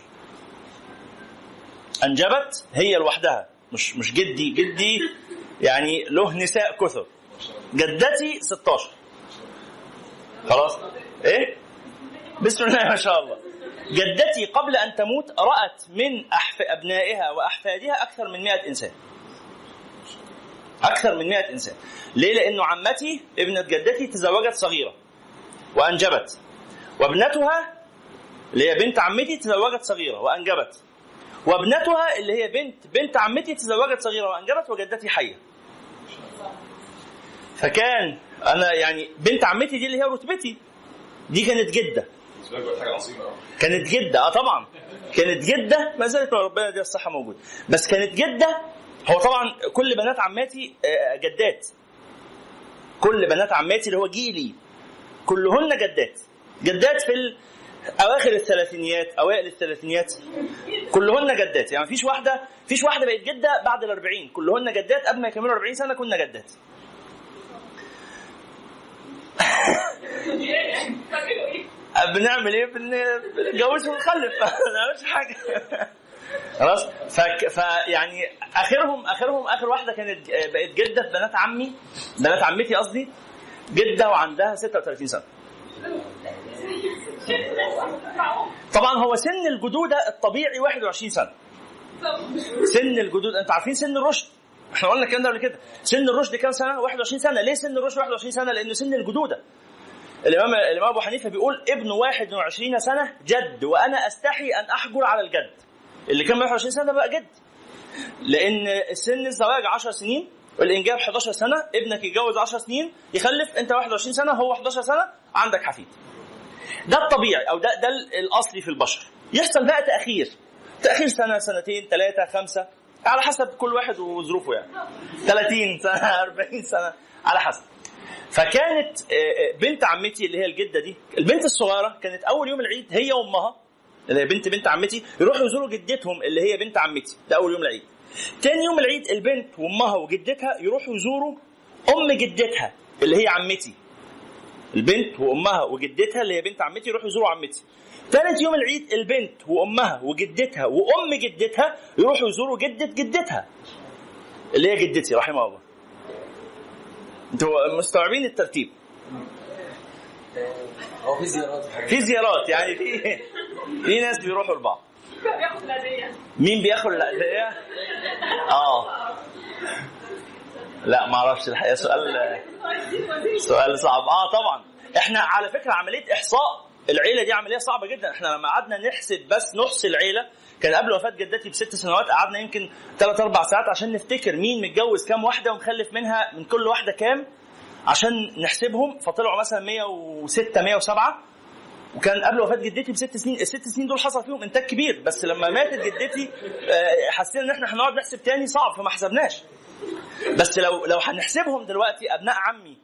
أنجبت هي لوحدها. مش مش جدي جدي يعني له نساء كثر. جدتي 16 خلاص؟ إيه؟ بسم الله ما شاء الله. جدتي قبل أن تموت رأت من أحف أبنائها وأحفادها أكثر من 100 إنسان. أكثر من 100 إنسان. ليه؟ لأنه عمتي ابنة جدتي تزوجت صغيرة وأنجبت. وابنتها اللي هي بنت عمتي تزوجت صغيرة وأنجبت. وابنتها اللي هي بنت بنت عمتي تزوجت صغيرة وأنجبت وجدتي حية. فكان أنا يعني بنت عمتي دي اللي هي رتبتي دي كانت
جدة.
كانت جدة آه طبعا. كانت جدة ما زالت ربنا دي الصحة موجود. بس كانت جدة هو طبعا كل بنات عماتي آه، جدات. كل بنات عماتي اللي هو جيلي كلهن جدات. جدات في أواخر الثلاثينيات أوائل الثلاثينيات كلهن جدات. يعني مفيش واحدة فيش واحدة بقت جدة بعد ال 40 كلهن جدات قبل ما يكملوا 40 سنة كنا جدات؟ بنعمل إيه؟ بن- بنتجوز ونخلف. ما حاجة. خلاص. فيعني اخرهم آخرهم آخر واحدة كانت بقت جدة في بنات عمي بنات عمتي قصدي جدة وعندها 36 سنة. طبعا هو سن الجدودة الطبيعي 21 سنة. سن الجدود أنتوا عارفين سن الرشد؟ إحنا قلنا الكلام ده قبل كده. سن الرشد كام سنة؟ 21 سنة. ليه سن الرشد 21 سنة؟ لأنه سن الجدودة. الامام الإمام أبو حنيفة بيقول ابن 21 سنة جد وأنا أستحي أن أحجر على الجد. اللي كان 21 سنة بقى جد. لأن سن الزواج 10 سنين والإنجاب 11 سنة ابنك يتجوز 10 سنين يخلف أنت 21 سنة هو 11 سنة عندك حفيد. ده الطبيعي أو ده ده الأصلي في البشر. يحصل بقى تأخير. تأخير سنة سنتين ثلاثة خمسة على حسب كل واحد وظروفه يعني. 30 سنة 40 سنة على حسب. فكانت آه، آه، بنت عمتي اللي هي الجدة دي البنت الصغيرة كانت أول يوم العيد هي وأمها اللي هي بنت بنت عمتي يروحوا يزوروا جدتهم اللي هي بنت عمتي. ده أول يوم العيد. تاني يوم العيد البنت وأمها وجدتها يروحوا يزوروا أم جدتها اللي هي عمتي. البنت وأمها وجدتها اللي هي بنت عمتي يروحوا يزوروا عمتي. ثالث يوم العيد البنت وأمها وجدتها وأم جدتها يروحوا يزوروا جدة جدتها. اللي هي جدتي رحمها الله. أنتوا مستوعبين الترتيب.
هو في زيارات
في زيارات يعني في في ناس بيروحوا لبعض. مين بياخد الأدوية؟ آه. لا ما أعرفش الحقيقة. سؤال سؤال صعب. آه طبعا. إحنا على فكرة عملية إحصاء العيلة دي عملية صعبة جدا. إحنا لما قعدنا نحسب بس نحصي العيلة كان قبل وفاة جدتي بست سنوات قعدنا يمكن ثلاث أربع ساعات عشان نفتكر مين متجوز كام واحدة ومخلف منها من كل واحدة كام. عشان نحسبهم فطلعوا مثلا 106 107 وكان قبل وفاة جدتي بست سنين الست سنين دول حصل فيهم إنتاج كبير بس لما ماتت جدتي آه، حسينا إن إحنا هنقعد نحسب تاني صعب فما حسبناش. بس لو لو هنحسبهم دلوقتي أبناء عمي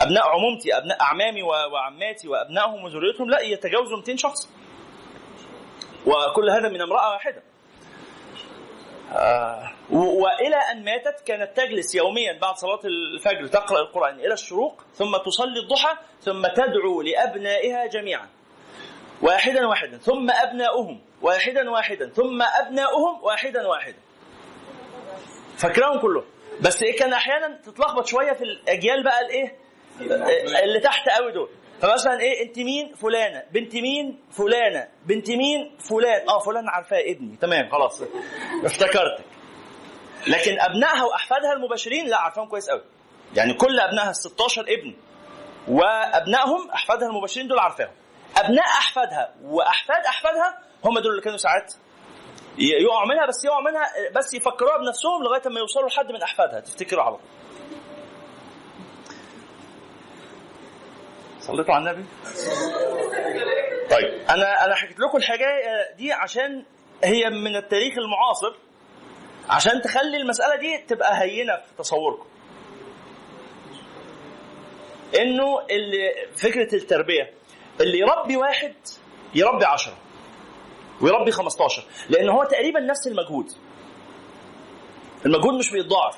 أبناء عمومتي أبناء أعمامي وعماتي وأبنائهم وذريتهم لا يتجاوزوا 200 شخص. وكل هذا من امرأة واحدة. آه، و- وإلى أن ماتت كانت تجلس يوميا بعد صلاة الفجر تقرأ القرآن إلى الشروق ثم تصلي الضحى ثم تدعو لأبنائها جميعا. واحدا واحدا ثم أبناؤهم. واحدا واحدا ثم أبناؤهم. واحدا واحدا. فاكراهم كلهم. بس إيه كان أحيانا تتلخبط شوية في الأجيال بقى الإيه؟ اللي تحت قوي دول. فمثلا إيه؟ أنت مين؟ فلانة. بنت مين؟ فلانة. بنت مين؟ فلان. آه فلان عارفاه ابني. تمام خلاص. افتكرتك. لكن أبنائها وأحفادها المباشرين لا عارفاهم كويس قوي يعني كل أبنائها ال 16 ابن. وأبنائهم أحفادها المباشرين دول عارفاهم. أبناء أحفادها وأحفاد أحفادها هم دول اللي كانوا ساعات يقعوا منها بس يقعوا منها بس يفكروها بنفسهم لغاية ما يوصلوا لحد من أحفادها. تفتكروا على طول. صليتوا على النبي؟ طيب. أنا أنا حكيت لكم الحكاية دي عشان هي من التاريخ المعاصر عشان تخلي المسألة دي تبقى هينة في تصوركم. إنه اللي فكرة التربية اللي يربي واحد يربي عشرة ويربي 15 لأن هو تقريبا نفس المجهود. المجهود مش بيتضاعف.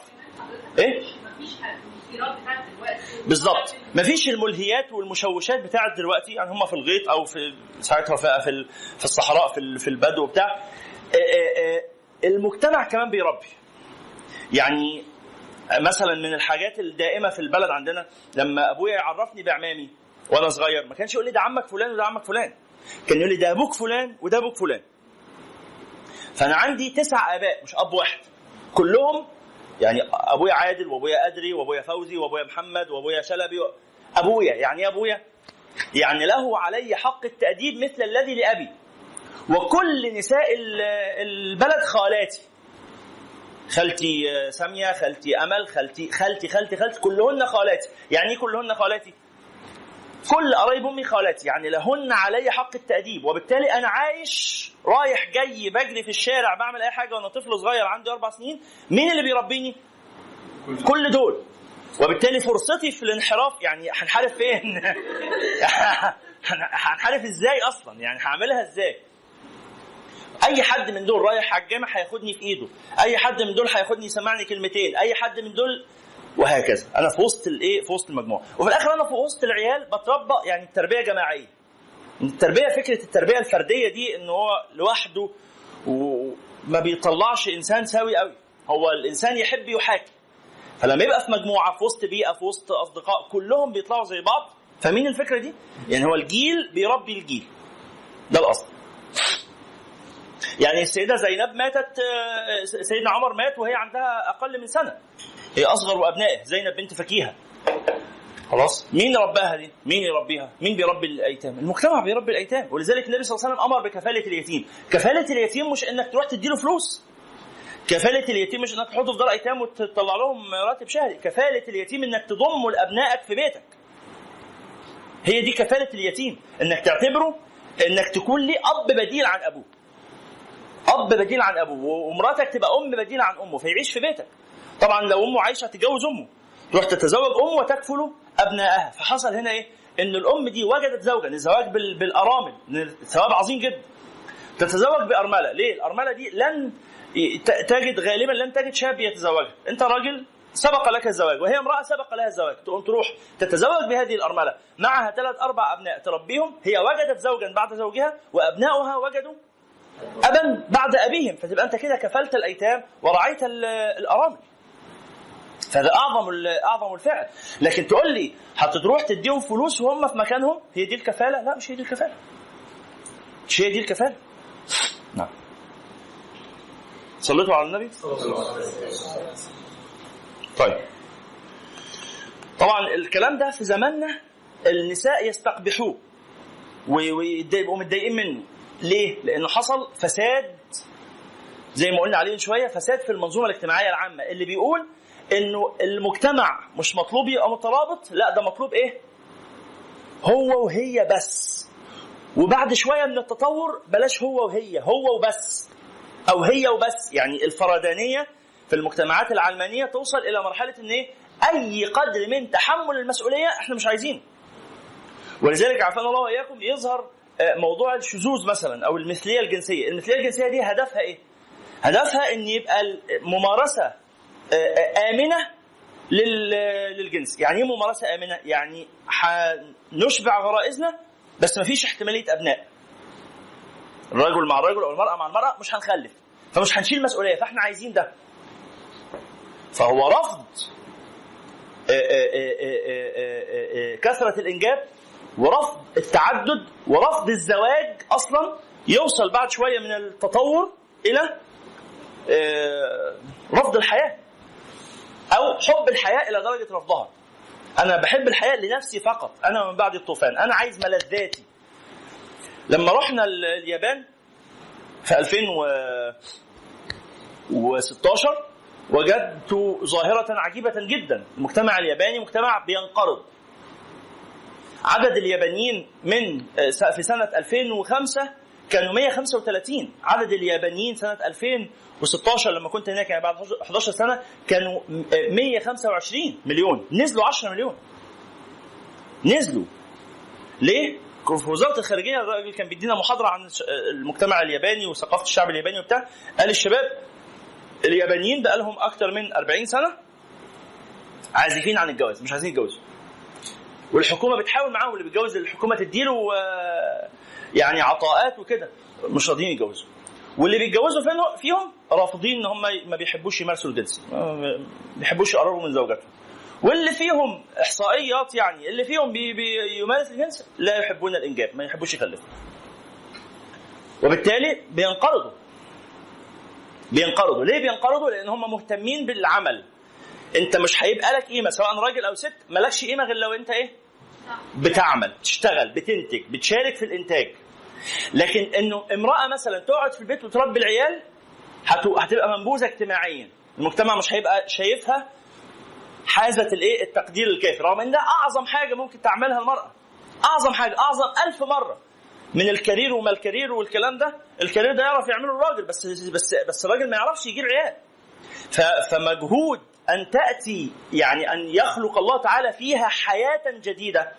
إيه؟
مفيش
بالظبط مفيش الملهيات والمشوشات بتاعت دلوقتي يعني هم في الغيط أو في ساعتها في في ال- في الصحراء في في البدو بتاع آه، آه، آه، المجتمع كمان بيربي. يعني مثلا من الحاجات الدائمة في البلد عندنا لما أبويا يعرفني بعمامي وأنا صغير ما كانش يقول لي ده عمك فلان وده عمك فلان. كان يقول لي ده أبوك فلان وده أبوك فلان. فأنا عندي تسع آباء مش أب واحد. كلهم يعني أبويا عادل وأبويا أدري وأبويا فوزي وأبويا محمد وأبويا شلبي و... أبويا يعني إيه أبويا؟ يعني له علي حق التأديب مثل الذي لأبي. وكل نساء ال- البلد خالاتي. خالتي آه، سامية خالتي أمل خالتي خالتي خالتي خالتي كلهن خالاتي. يعني إيه كلهن خالاتي؟ كل قرايب أمي خالاتي يعني لهن علي حق التأديب وبالتالي أنا عايش رايح جاي بجري في الشارع بعمل أي حاجة وأنا طفل صغير عندي أربع سنين مين اللي بيربيني؟ كل دول. وبالتالي فرصتي في الانحراف يعني هنحارب فين؟ هنحارب إزاي أصلا؟ يعني هعملها إزاي؟ أي حد من دول رايح على الجامع هياخدني في إيده أي حد من دول هياخدني يسمعني كلمتين أي حد من دول وهكذا. أنا في وسط الإيه؟ في وسط المجموعة. وفي الآخر أنا في وسط العيال بتربى يعني التربية جماعية. التربية فكرة التربية الفردية دي إن هو لوحده وما بيطلعش إنسان سوي قوي هو الإنسان يحب يحاكي. فلما يبقى في مجموعة في وسط بيئة في وسط أصدقاء كلهم بيطلعوا زي بعض. فاهمين الفكرة دي؟ يعني هو الجيل بيربي الجيل. ده الأصل. يعني السيدة زينب ماتت آه، سيدنا عمر مات وهي عندها أقل من سنة. أصغر ابنائه زينب بنت فكيهة. خلاص. مين رباها دي؟ مين يربيها مين بيربي الأيتام؟ المجتمع بيربي الأيتام. ولذلك النبي صلى الله عليه وسلم أمر بكفالة اليتيم. كفالة اليتيم مش إنك تروح تديله فلوس. كفالة اليتيم مش إنك تحطه في دار أيتام وتطلع لهم راتب شهري. كفالة اليتيم إنك تضمه لابنائك في بيتك. هي دي كفالة اليتيم. إنك تعتبره إنك تكون ليه أب بديل عن ابوه أب بديل عن أبوه ومراتك تبقى أم بديل عن أمه فيعيش في بيتك. طبعا لو امه عايشة تتجوز أمه تروح تتزوج أمه وتكفل أبنائها. فحصل هنا إيه؟ إن الأم دي وجدت زوجا الزواج بال- بالأرامل ثواب عظيم جدا. تتزوج بأرملة. ليه؟ الأرملة دي لن تجد غالبا لن تجد شاب يتزوجها. أنت راجل سبق لك الزواج وهي امرأة سبق لها الزواج. تقوم تروح تتزوج بهذه الأرملة. معها ثلاث أربع أبناء تربيهم. هي وجدت زوجا بعد زوجها وأبناؤها وجدوا أبا بعد أبيهم فتبقى أنت كده كفلت الأيتام ورعيت ال- الارامل فده أعظم أعظم الفعل. لكن تقول لي هتروح تديهم فلوس وهم في مكانهم؟ هي دي الكفالة؟ لا مش هي دي الكفالة. مش هي دي الكفالة. نعم. صليتوا على النبي؟ طيب. طبعا الكلام ده في زماننا النساء يستقبحوه ويبقوا متضايقين منه. ليه؟ لأنه حصل فساد زي ما قلنا عليه من شوية فساد في المنظومة الاجتماعية العامة اللي بيقول إنه المجتمع مش مطلوب يبقى مترابط لا ده مطلوب إيه؟ هو وهي بس وبعد شوية من التطور بلاش هو وهي هو وبس أو هي وبس يعني الفردانيه في المجتمعات العلمانية توصل إلى مرحلة إن إيه؟ أي قدر من تحمل المسؤولية إحنا مش عايزينه ولذلك عافانا الله وإياكم يظهر موضوع الشذوذ مثلا أو المثلية الجنسية، المثلية الجنسية دي هدفها إيه؟ هدفها إن يبقى الممارسه آه، آه، آمنة لل- للجنس، يعني إيه ممارسة آمنة؟ يعني هنشبع غرائزنا بس مفيش احتمالية أبناء. الرجل مع الرجل أو المرأة مع المرأة مش هنخلف، فمش هنشيل مسؤولية، فإحنا عايزين ده. فهو رفض آه، آه، آه، آه، آه، آه، كثرة الإنجاب ورفض التعدد ورفض الزواج أصلا يوصل بعد شوية من التطور إلى آه، رفض الحياة أو حب الحياة إلى درجة رفضها. أنا بحب الحياة لنفسي فقط أنا من بعد الطوفان أنا عايز ملذاتي. لما رحنا ال- اليابان في 2016 وجدت ظاهرة عجيبة جدا. المجتمع الياباني مجتمع بينقرض. عدد اليابانيين من في سنة 2005 كانوا 135 عدد اليابانيين سنة 2016 لما كنت هناك يعني بعد 11 سنة كانوا 125 مليون. نزلوا 10 مليون. نزلوا. ليه؟ في وزارة الخارجية الراجل كان بيدينا محاضرة عن المجتمع الياباني وثقافة الشعب الياباني وبتاع. قال الشباب اليابانيين بقى لهم أكتر من 40 سنة عازفين عن الجواز مش عايزين يتجوزوا. والحكومة بتحاول معاهم اللي بيتجوز الحكومة تديله يعني عطاءات وكده. مش راضيين يتجوزوا. واللي بيتجوزوا فيهم- فيهم؟ رافضين إن هم ما بيحبوش يمارسوا الجنس. ما بيحبوش يقربوا من زوجاتهم. واللي فيهم إحصائيات يعني اللي فيهم بي بيمارس الجنس لا يحبون الإنجاب ما يحبوش يخلفوا. وبالتالي بينقرضوا. بينقرضوا. ليه بينقرضوا؟ لأن هم مهتمين بالعمل. انت مش هيبقى لك قيمة سواء راجل أو ست مالكش قيمة غير لو انت إيه؟ بتعمل تشتغل بتنتج بتشارك في الإنتاج. لكن إنه امرأة مثلا تقعد في البيت وتربي العيال هت- هتبقى منبوذة اجتماعيا. المجتمع مش هيبقى شايفها حازة الإيه؟ التقدير الكافي. رغم ان ده أعظم حاجة ممكن تعملها المرأة. أعظم حاجة أعظم ألف مرة. من ال career وما ال career والكلام ده ال career ده يعرف يعمله الراجل بس بس بس الراجل ما يعرفش يجيب عيال. فمجهود أن تأتي يعني أن يخلق الله تعالى فيها حياة جديدة.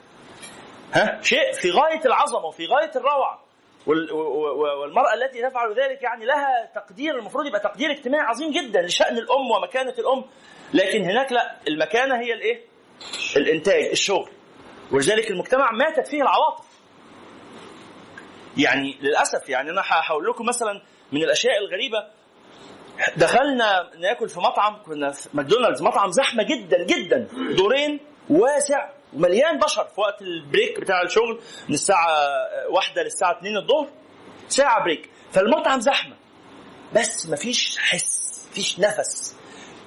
ها؟ شيء في غاية العظمة وفي غاية الروعة. وال- و- و- والمرأة التي تفعل ذلك يعني لها تقدير المفروض يبقى تقدير اجتماعي عظيم جدا لشأن الأم ومكانة الأم. لكن هناك لا المكانة هي الإيه؟ الإنتاج الشغل. ولذلك المجتمع ماتت فيه العواطف. يعني للأسف يعني أنا هقول لكم مثلا من الأشياء الغريبة دخلنا ناكل في مطعم كنا في ماكدونالدز مطعم زحمة جدا جدا. دورين واسع ومليان بشر في وقت ال break بتاع الشغل من الساعة واحدة للساعة 2 الظهر ساعة break. فالمطعم زحمة. بس مفيش حس مفيش نفس.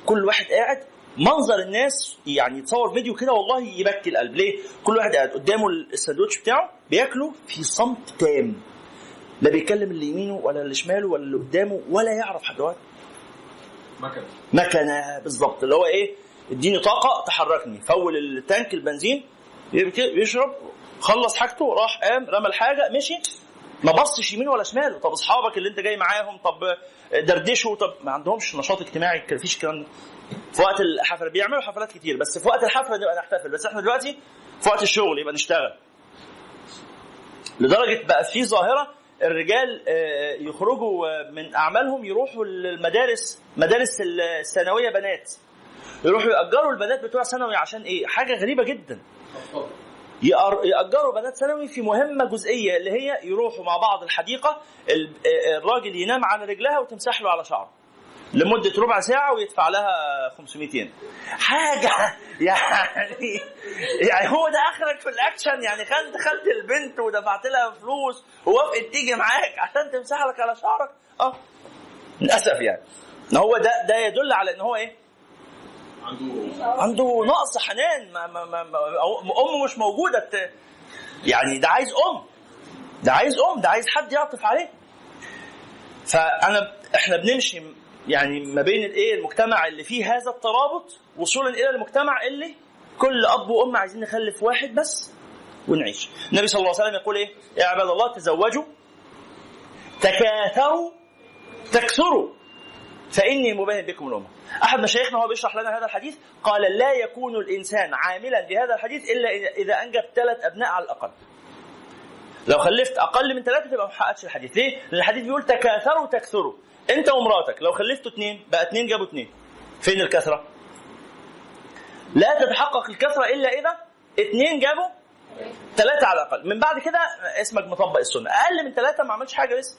كل واحد قاعد منظر الناس يعني يتصور فيديو كده والله يبكي القلب. ليه؟ كل واحد قاعد قدامه الساندوتش بتاعه بياكله في صمت تام. لا بيكلم اللي يمينه ولا اللي شماله ولا اللي قدامه ولا يعرف حاجات مكنة. بالظبط اللي هو إيه؟ اديني طاقة تحركني. فول التانك البنزين يشرب خلص حاجته راح قام رمى الحاجة مشي. ما بصش يمين ولا شمال. طب أصحابك اللي أنت جاي معاهم طب دردشوا طب ما عندهمش نشاط اجتماعي مفيش الكلام ده في وقت الحفلة بيعملوا حفلات كتير بس في وقت الحفلة نبقى نحتفل. بس إحنا دلوقتي في وقت الشغل يبقى نشتغل. لدرجة بقى في ظاهرة الرجال آه، يخرجوا آه، من أعمالهم يروحوا المدارس مدارس الثانوية بنات يروحوا يأجروا البنات بتوع ثانوي عشان إيه؟ حاجة غريبة جدا. يأجروا بنات ثانوي في مهمة جزئية اللي هي يروحوا مع بعض الحديقة ال- آه، الراجل ينام على رجلها وتمسح له على شعره. لمدة ربع ساعة ويدفع لها 500 ين حاجة يعني يعني هو ده اخرك في الاكشن يعني خدت خدت البنت ودفعت لها فلوس ووافقت تيجي معاك عشان تمسح لك على شعرك. أه. للأسف يعني. هو ده ده يدل على إن هو إيه؟
عنده
عنده نقص حنان. ما ما ما أمه مش موجودة. يعني ده عايز أم. ده عايز أم. ده عايز حد يعطف عليه. فانا إحنا بنمشي يعني ما بين الايه المجتمع اللي فيه هذا الترابط وصولا إلى المجتمع اللي كل أب وأم عايزين نخلف واحد بس ونعيش. النبي صلى الله عليه وسلم يقول إيه؟ يا عباد الله تزوجوا تكاثروا تكثروا فإني مباهن بكم الأمة. أحد مشايخنا وهو بيشرح لنا هذا الحديث قال لا يكون الإنسان عاملا بهذا الحديث إلا إذا أنجب ثلاث أبناء على الأقل. لو خلفت أقل من ثلاثة تبقى ما الحديث. ليه؟ لأن الحديث بيقول تكاثروا تكثروا. انت ومراتك لو خلفتوا اثنين بقى اثنين جابوا اثنين فين الكثره لا تتحقق الكثره إلا إذا اثنين جابوا ثلاثة على الأقل. من بعد كده اسمك مطبق السنة. أقل من ثلاثة ما عملش حاجة لسه.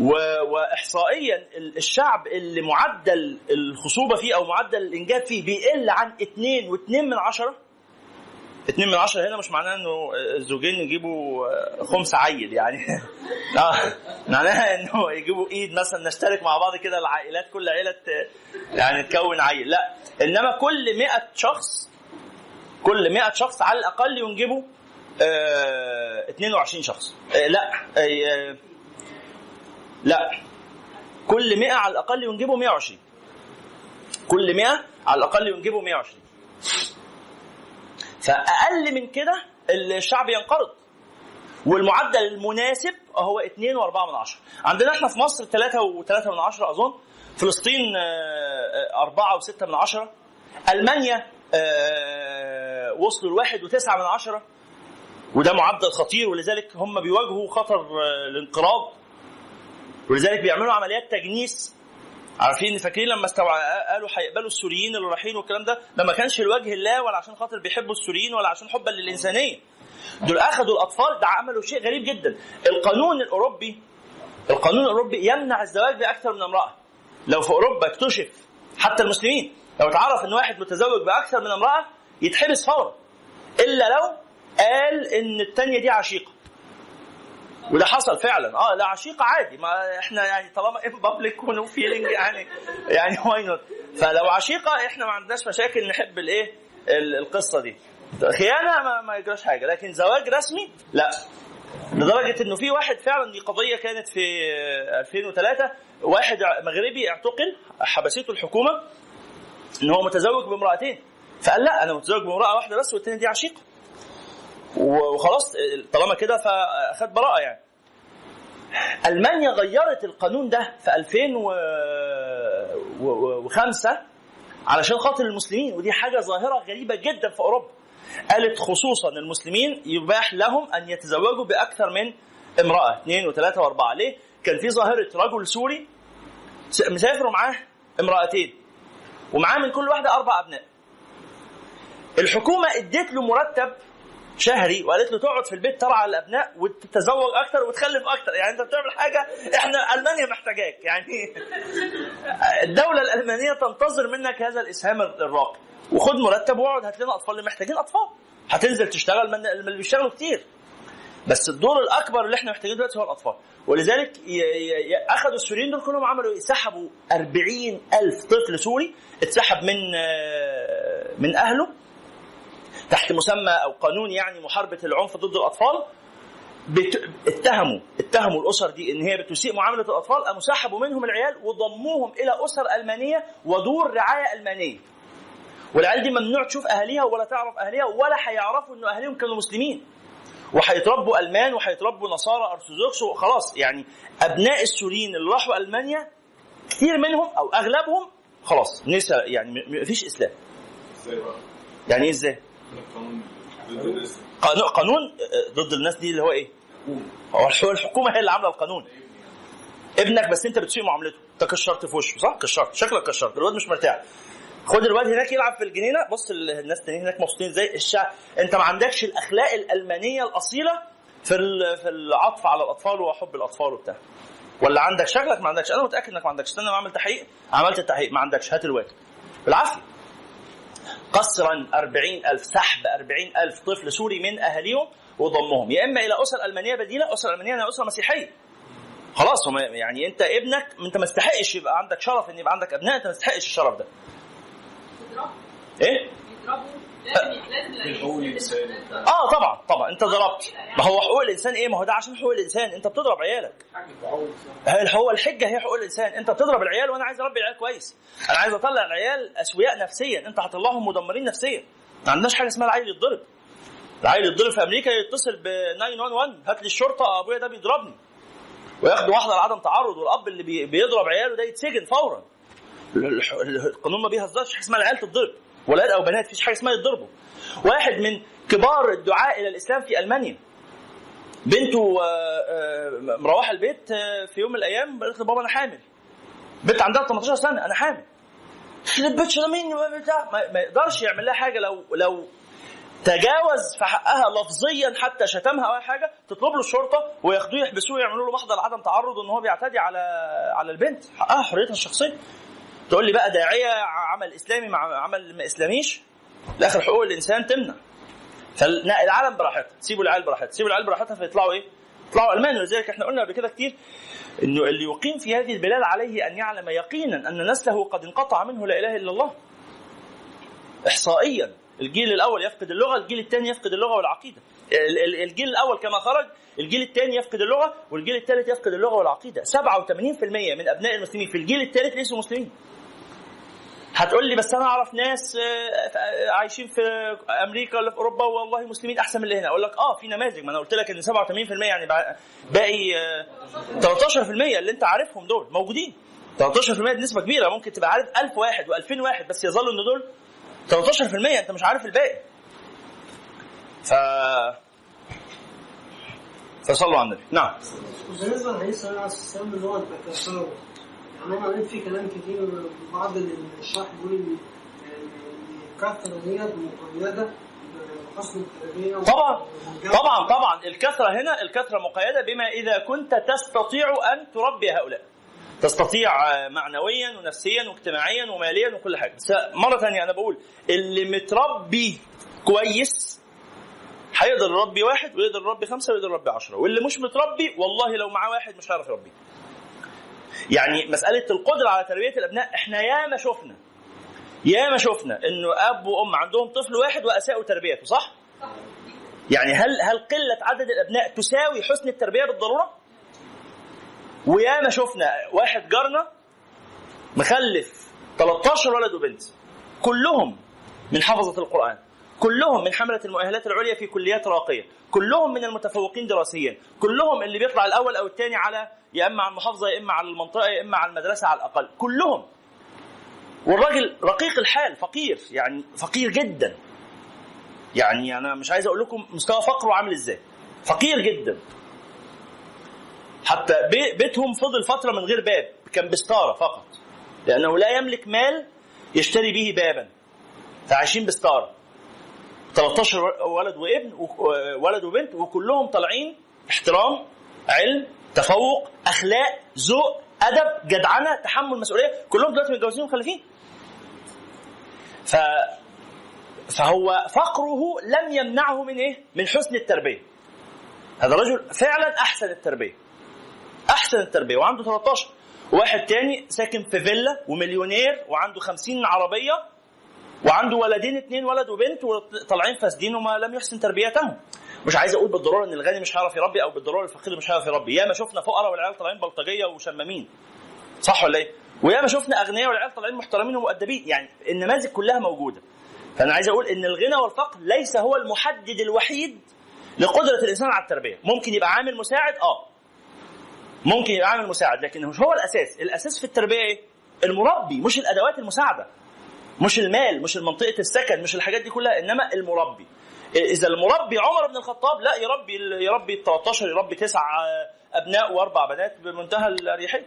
و- واحصائيا ال- الشعب اللي معدل الخصوبة فيه أو معدل الإنجاب فيه بيقل عن 2 و2 من عشرة. 2 من عشرة هنا مش معناه إنه الزوجين يجيبوا خمس عيل يعني. آه معناها إنه يجيبوا إيد مثلا نشترك مع بعض كده العائلات كل عيلة يعني تكون عيل. لا إنما كل 100 شخص كل 100 شخص على الأقل ينجبوا آه 22 شخص. آه لا آه لا كل 100 على الأقل ينجبوا 120 كل 100 على الأقل ينجبوا 120 فأقل من كده الشعب ينقرض. والمعدل المناسب هو 2 و4 من عشرة. عندنا إحنا في مصر 3 و3 من عشرة أظن فلسطين 4 و6 من عشرة. ألمانيا آه، وصلوا لواحد وتسعة من عشرة. وده معدل خطير ولذلك هم بيواجهوا خطر آه، الانقراض. ولذلك بيعملوا عمليات تجنيس عارفين فاكرين لما استوع... قالوا هيقبلوا السوريين اللي رايحين والكلام ده؟ ده ما كانش لوجه الله ولا عشان خاطر بيحبوا السوريين ولا عشان حبا للإنسانية. دول أخذوا الأطفال ده عملوا شيء غريب جدا. القانون الأوروبي القانون الأوروبي يمنع الزواج بأكثر من امرأة. لو في أوروبا اكتشف حتى المسلمين لو اتعرف إن واحد متزوج بأكثر من امرأة يتحبس فورا. إلا لو قال إن الثانية دي عشيقة. وده حصل فعلا. آه لا عشيقه عادي. ما إحنا يعني طالما ان public و no feeling يعني يعني why not فلو عشيقة إحنا ما عندناش مشاكل نحب الإيه؟ ال- القصة دي. خيانة ما, ما يجراش حاجة. لكن زواج رسمي لا. لدرجة إنه في واحد فعلا دي قضية كانت في 2003 واحد مغربي اعتقل حبسته الحكومة إن هو متزوج بامرأتين. فقال لا أنا متزوج بامرأة واحدة بس والتانية دي عشيقة. وخلاص طالما كده فاخد براءة يعني. ألمانيا غيرت القانون ده في 2005 علشان خاطر المسلمين ودي حاجة ظاهرة غريبة جدا في أوروبا. قالت خصوصا المسلمين يباح لهم أن يتزوجوا بأكثر من امرأة اثنين وثلاثة وأربعة. ليه؟ كان في ظاهرة رجل سوري مسافر ومعاه امرأتين ومعاه من كل واحدة أربع أبناء. الحكومة ادت له مرتب شهري وقالت له تقعد في البيت ترعى الأبناء وتتزوج أكتر وتخلف أكتر. يعني أنت بتعمل حاجة إحنا ألمانيا محتاجاك. يعني الدولة الألمانية تنتظر منك هذا الإسهام الراقي. وخد مرتب واقعد هات لنا أطفال اللي محتاجين أطفال. هتنزل تشتغل من اللي بيشتغلوا كتير. بس الدور الأكبر اللي إحنا محتاجينه دلوقتي هو الأطفال. ولذلك أخذوا السوريين دول كلهم عملوا إيه؟ سحبوا 40 ألف طفل سوري اتسحب من آه، من أهله. تحت مسمى أو قانون يعني محاربة العنف ضد الأطفال بت... اتهموا اتهموا الأسر دي إن هي بتسيء معاملة الأطفال قاموا سحبوا منهم العيال وضموهم إلى أسر ألمانية ودور رعاية ألمانية والعيال دي ممنوع تشوف أهاليها ولا تعرف أهاليها ولا هيعرفوا ان أهاليهم كانوا مسلمين وهيتربوا ألمان وهيتربوا نصارى أرثوذكس وخلاص يعني أبناء السوريين اللي راحوا ألمانيا كثير منهم أو أغلبهم خلاص نسى يعني مفيش
إسلام؟
يعني
إيه إزاي؟
قانون. قانون ضد الناس دي اللي هو إيه؟ هو هو الحكومة هي اللي عاملة القانون. ابنك بس أنت بتسيء معاملته. انت كشرت في وشه صح؟ كشرت. شكلك كشرت. الواد مش مرتاح. خد الواد هناك يلعب في الجنينة. بص ال- الناس التانيين هناك مبسوطين. إزاي الشعب. أنت ما عندكش الأخلاق الألمانية الأصيلة في في العطف على الأطفال وحب الأطفال وبتاع. ولا عندك؟ شكلك ما عندكش. أنا متأكد إنك ما عندكش. استنى ما اعمل تحقيق. عملت التحقيق. ما عندكش. هات الواجب بالعافية. قسرا 40000 سحب 40000 طفل سوري من أهاليهم وضمهم. يا إما إلى أسر ألمانية بديلة أسر ألمانية يعني أسرة مسيحية. خلاص هم يعني أنت ابنك أنت ما تستحقش يبقى عندك شرف إن يبقى عندك أبناء أنت ما تستحقش الشرف ده.
إيه؟
آه طبعا طبعا. أنت ضربت. ما هو حقوق الإنسان إيه؟ ما هو ده عشان حقوق الإنسان. أنت بتضرب عيالك. هو الحجة هي حقوق الإنسان؟ أنت بتضرب العيال وأنا عايز أربي العيال كويس. أنا عايز أطلع العيال أسوياء نفسيا. أنت هتطلعهم مدمرين نفسيا. ما عندناش حاجة اسمها العيل يتضرب. العيل يتضرب في أمريكا يتصل ب 911 هات لي الشرطة أبويا ده بيضربني. وياخدوا واحدة لعدم تعرض والأب اللي بي- بيضرب عياله ده يتسجن فورا. القانون ما بيهزرش. حاجة اسمها العيال تتضرب. ولاد أو بنات مفيش حاجة اسمها يتضربوا. واحد من كبار الدعاء إلى الإسلام في ألمانيا. بنته آه، آه، مروحة البيت آه، في يوم من الأيام قالت بابا أنا حامل. بنت عندها 18 سنة أنا حامل. البيت ده مين بتاع ما يقدرش يعمل لها حاجة. لو لو تجاوز في حقها لفظيا حتى شتمها أو أي حاجة تطلب له الشرطة وياخدوه يحبسوه يعملوا له محضر عدم تعرض ان هو بيعتدي على على البنت. حقها حريتها الشخصية. تقول لي بقى داعية عمل إسلامي مع عمل ما إسلاميش الآخر حقوق الإنسان تمنع فالعالم براحتها سيبوا العيال براحتها سيبوا العيال براحتها فيطلعوا إيه؟ يطلعوا المان ولذلك إحنا قلنا قبل كده كتير إنه اللي يقيم في هذه البلاد عليه أن يعلم يقينا أن نسله قد انقطع منه لا إله إلا الله. احصائيا الجيل الأول يفقد اللغة، الجيل الثاني يفقد اللغة والعقيدة. ال- ال- الجيل الأول كما خرج، الجيل الثاني يفقد اللغة، والجيل الثالث يفقد اللغة والعقيدة. 87% من أبناء المسلمين في الجيل الثالث ليسوا مسلمين. هتقول لي بس أنا أعرف ناس آه، آه، عايشين في أمريكا ولا في أوروبا والله مسلمين أحسن من اللي هنا. أقول لك آه في نماذج. ما أنا قلت لك إن 87% يعني باقي آه، 13% اللي أنت عارفهم دول موجودين. 13% دي نسبة كبيرة. ممكن تبقى عارف 1000 واحد و2000 واحد بس يظلوا إن دول 13% أنت مش عارف الباقي. ف فصلوا على النبي. نعم.
بالنسبة عليه اللي هو فيه كلام كتير بعض الشرح بيقول إن الكثره ديت مقيدة
طبعا طبعا طبعا. الكثرة هنا الكثرة مقيدة بما إذا كنت تستطيع أن تربي هؤلاء. تستطيع معنويا ونفسيا واجتماعيا وماليا وكل حاجة. بس مرة ثانية أنا بقول اللي متربي كويس هيقدر يربي واحد ويقدر يربي خمسة ويقدر يربي عشرة. واللي مش متربي والله لو معاه واحد مش هيعرف يربيه. يعني مسألة القدرة على تربية الأبناء إحنا ياما شفنا ياما شفنا إنه أب وأم عندهم طفل واحد وأساءوا تربيته صح؟ يعني هل هل قلة عدد الأبناء تساوي حسن التربية بالضرورة؟ وياما شفنا واحد جارنا مخلف 13 ولد وبنت كلهم من حفظة القرآن كلهم من حملة المؤهلات العليا في كليات راقية كلهم من المتفوقين دراسيا كلهم اللي بيطلع الأول أو الثاني على يا إما على المحافظة يا إما على المنطقة يا إما على المدرسة على الأقل. كلهم. والراجل رقيق الحال فقير يعني فقير جدا. يعني أنا مش عايز أقول لكم مستوى فقره عامل إزاي. فقير جدا. حتى بي- بيتهم فضل فترة من غير باب كان بستارة فقط. لأنه لا يملك مال يشتري به بابا. فعايشين بستارة. 13 ولد وابن ولد وبنت وكلهم طالعين احترام علم تفوق أخلاق ذوق أدب جدعنة تحمل مسؤولية كلهم دلوقتي متجوزين ومخلفين ف فهو فقره لم يمنعه من إيه؟ من حسن التربية. هذا الرجل فعلا أحسن التربية. أحسن التربية وعنده 13 واحد تاني ساكن في فيلا ومليونير وعنده 50 عربية وعنده ولدين اتنين ولد وبنت وطالعين فاسدين وما لم يحسن تربيتهم مش عايز أقول بالضرورة ان الغني مش هيعرف يربي أو بالضرورة الفقير مش هيعرف يربي. ياما شفنا فقراء والعيال طالعين بلطجية وشمامين. صح ولا إيه؟ وياما شفنا اغنياء والعيال طالعين محترمين ومؤدبين. يعني النماذج كلها موجودة. فانا عايز أقول ان الغنى والفقر ليس هو المحدد الوحيد لقدرة الإنسان على التربية. ممكن يبقى عامل مساعد آه. ممكن يبقى عامل مساعد لكن مش هو الأساس. الأساس في التربية إيه؟ المربي مش الأدوات المساعدة. مش المال مش منطقه السكن مش الحاجات دي كلها إنما المربي. إذا المربي عمر بن الخطاب لا يربي يربي 13 يربي تسع أبناء وأربع بنات بمنتهى الأريحية.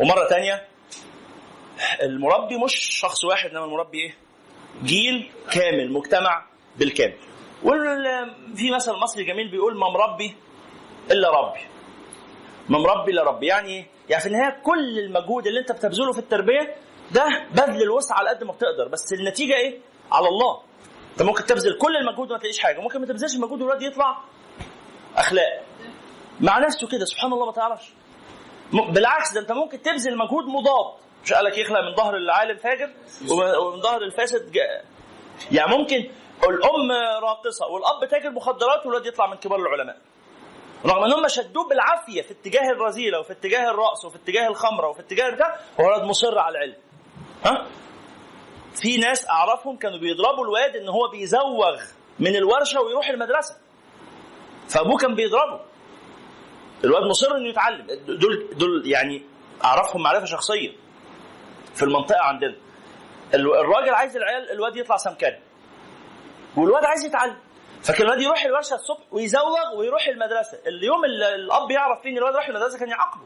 ومرة تانية المربي مش شخص واحد إنما المربي إيه؟ جيل كامل مجتمع بالكامل. وفي مثل مصري جميل بيقول ما مربي إلا ربي. من ربي. لربي يعني إيه؟ يعني في النهاية كل المجهود اللي أنت بتبذله في التربية ده بذل الوسع على قد ما بتقدر. بس النتيجة إيه؟ على الله. انت ممكن تبذل كل المجهود وما تلاقيش حاجة. ممكن ما تبذلش المجهود والولد يطلع أخلاق. مع نفسه كده سبحان الله ما تعرفش. بالعكس ده انت ممكن تبذل مجهود مضاد. مش قال لك يخلق من ظهر العالم فاجر ومن- ظهر الفاسد جا- يعني ممكن الأم راقصة والأب تاجر مخدرات والولد يطلع من كبار العلماء. رغم إن هم شدوه بالعافية في اتجاه الرذيلة وفي اتجاه الرقص وفي اتجاه الخمرة وفي اتجاه ده هو مصر على العلم. ها؟ في ناس أعرفهم كانوا بيضربوا الواد إن هو بيزوغ من الورشة ويروح المدرسة. فأبوه كان بيضربه. الواد مصر إنه يتعلم. دول دول يعني أعرفهم معرفة شخصية في المنطقة عندنا. ال- الراجل عايز العيال الواد يطلع سمكري والواد عايز يتعلم. فكان الواد يروح الورشة الصبح ويزوغ ويروح المدرسة. اليوم اللي الأب يعرف فيه ان الواد راح المدرسة كان يعاقبه.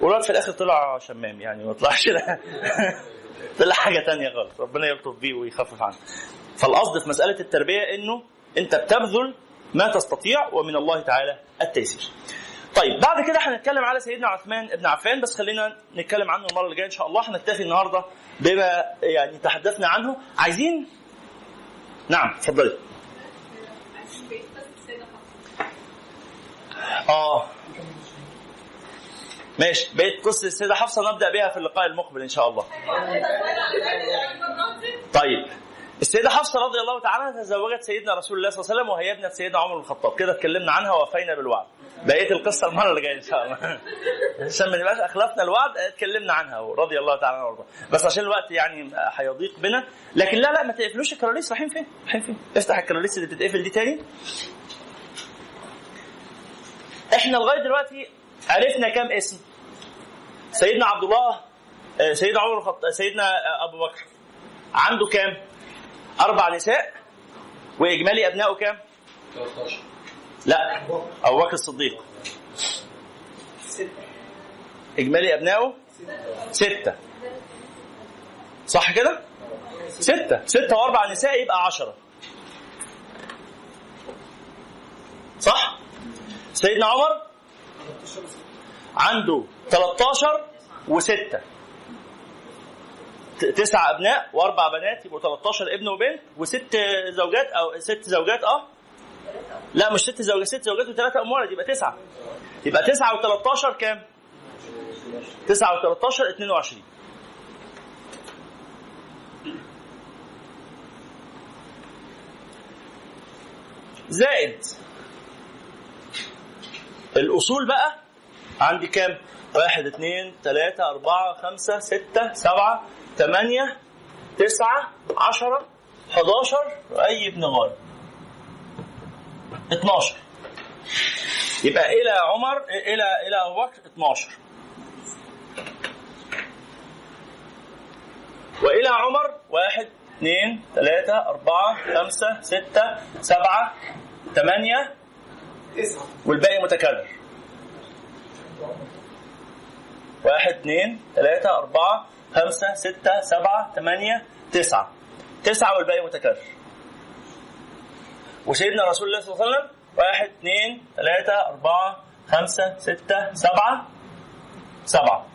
والواد في الآخر طلع شمام يعني ما طلعش. طلع حاجة تانية خالص. ربنا يلطف بيه ويخفف عنه. فالقصد في مسألة التربية إنه أنت بتبذل ما تستطيع ومن الله تعالى التيسير. طيب بعد كده هنتكلم على سيدنا عثمان بن عفان بس خلينا نتكلم عنه المرة اللي جاية إن شاء الله. هنكتفي النهارده بما يعني تحدثنا عنه. عايزين؟ نعم اتفضلي. آه. ماشي. بقيت قصه السيدة حفصة نبدأ بها في اللقاء المقبل إن شاء الله. طيب. السيدة حفصة رضي الله تعالى تزوجت سيدنا رسول الله صلى الله عليه وسلم وهي ابنة سيدنا عمر بن الخطاب. كده اتكلمنا عنها ووفينا بالوعد. بقية القصة المرة اللي جاية إن شاء الله. عشان ما نبقاش أخلفنا الوعد اتكلمنا عنها رضي الله تعالى عنها وارضاها بس عشان الوقت يعني هيضيق بنا. لكن لا لا ما تقفلوش الكراريس رايحين فين؟ رايحين فين؟ افتح الكراريس اللي بتتقفل دي تاني. إحنا لغاية دلوقتي عرفنا كام اسم؟ سيدنا عبد الله آه، سيدنا عمر الخطاب سيدنا آه، أبو بكر. عنده كام؟ أربع نساء. وإجمالي أبنائه كام؟
13
لا أبو بكر الصديق. إجمالي أبنائه؟ ستة. صح كده؟ ستة. ستة وأربع نساء يبقى عشرة. صح؟ سيدنا عمر؟ عنده 13 وستة. ت- تسع أبناء وأربع بنات يبقوا 13 ابن وبنت وست زوجات أو ست زوجات آه. لا مش ست زوجات ست زوجات وثلاثة ام ولد يبقى تسعة. يبقى تسعة و13 كام؟ تسعة و13 22 زائد الأصول بقى عندي كام؟ واحد اثنين ثلاثة أربعة خمسة ستة سبعة ثمانية تسعة عشرة 11 وأي ابن غالب 12 يبقى إلى عمر إلى إلى أبو بكر 12 وإلى عمر واحد اثنين ثلاثة أربعة خمسة ستة سبعة ثمانية والباقي متكرر. واحد اثنين ثلاثة أربعة خمسة ستة سبعة ثمانية تسعة. تسعة والباقي متكرر. وسيدنا رسول الله صلى الله عليه وسلم واحد اثنين ثلاثة أربعة خمسة ستة سبعة سبعة.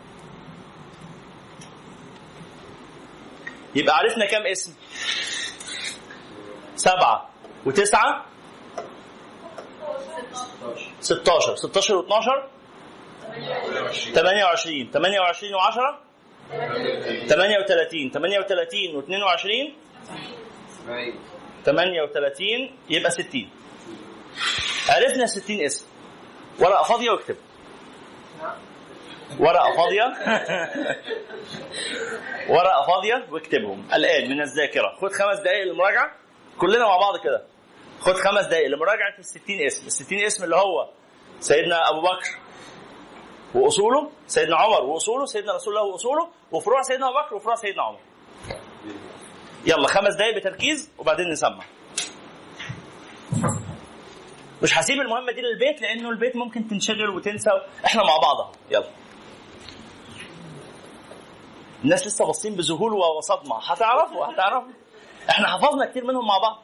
يبقى عرفنا كم اسم؟ سبعة. وتسعة؟ 16 16 و12 28 28 و10 38 38 و22 38 يبقى 60 عرفنا 60 اسم. ورقة فاضية واكتب. ورقة فاضية؟ ورقة فاضية واكتبهم. الآن من الذاكرة. خد خمس دقائق للمراجعة. كلنا مع بعض كده. خد خمس دقائق لمراجعه ال 60 اسم ال 60 اسم اللي هو سيدنا أبو بكر وأصوله سيدنا عمر وأصوله سيدنا رسول الله وأصوله وفروع سيدنا أبو بكر وفروع سيدنا عمر. يلا خمس دقائق بتركيز وبعدين نسمع. مش هسيب المهمة دي للبيت لأنه البيت ممكن تنشغل وتنسى. إحنا مع بعض أهو. يلا. الناس لسه باصين بذهول وصدمة. هتعرفوا هتعرفوا. إحنا حفظنا كتير منهم مع بعض.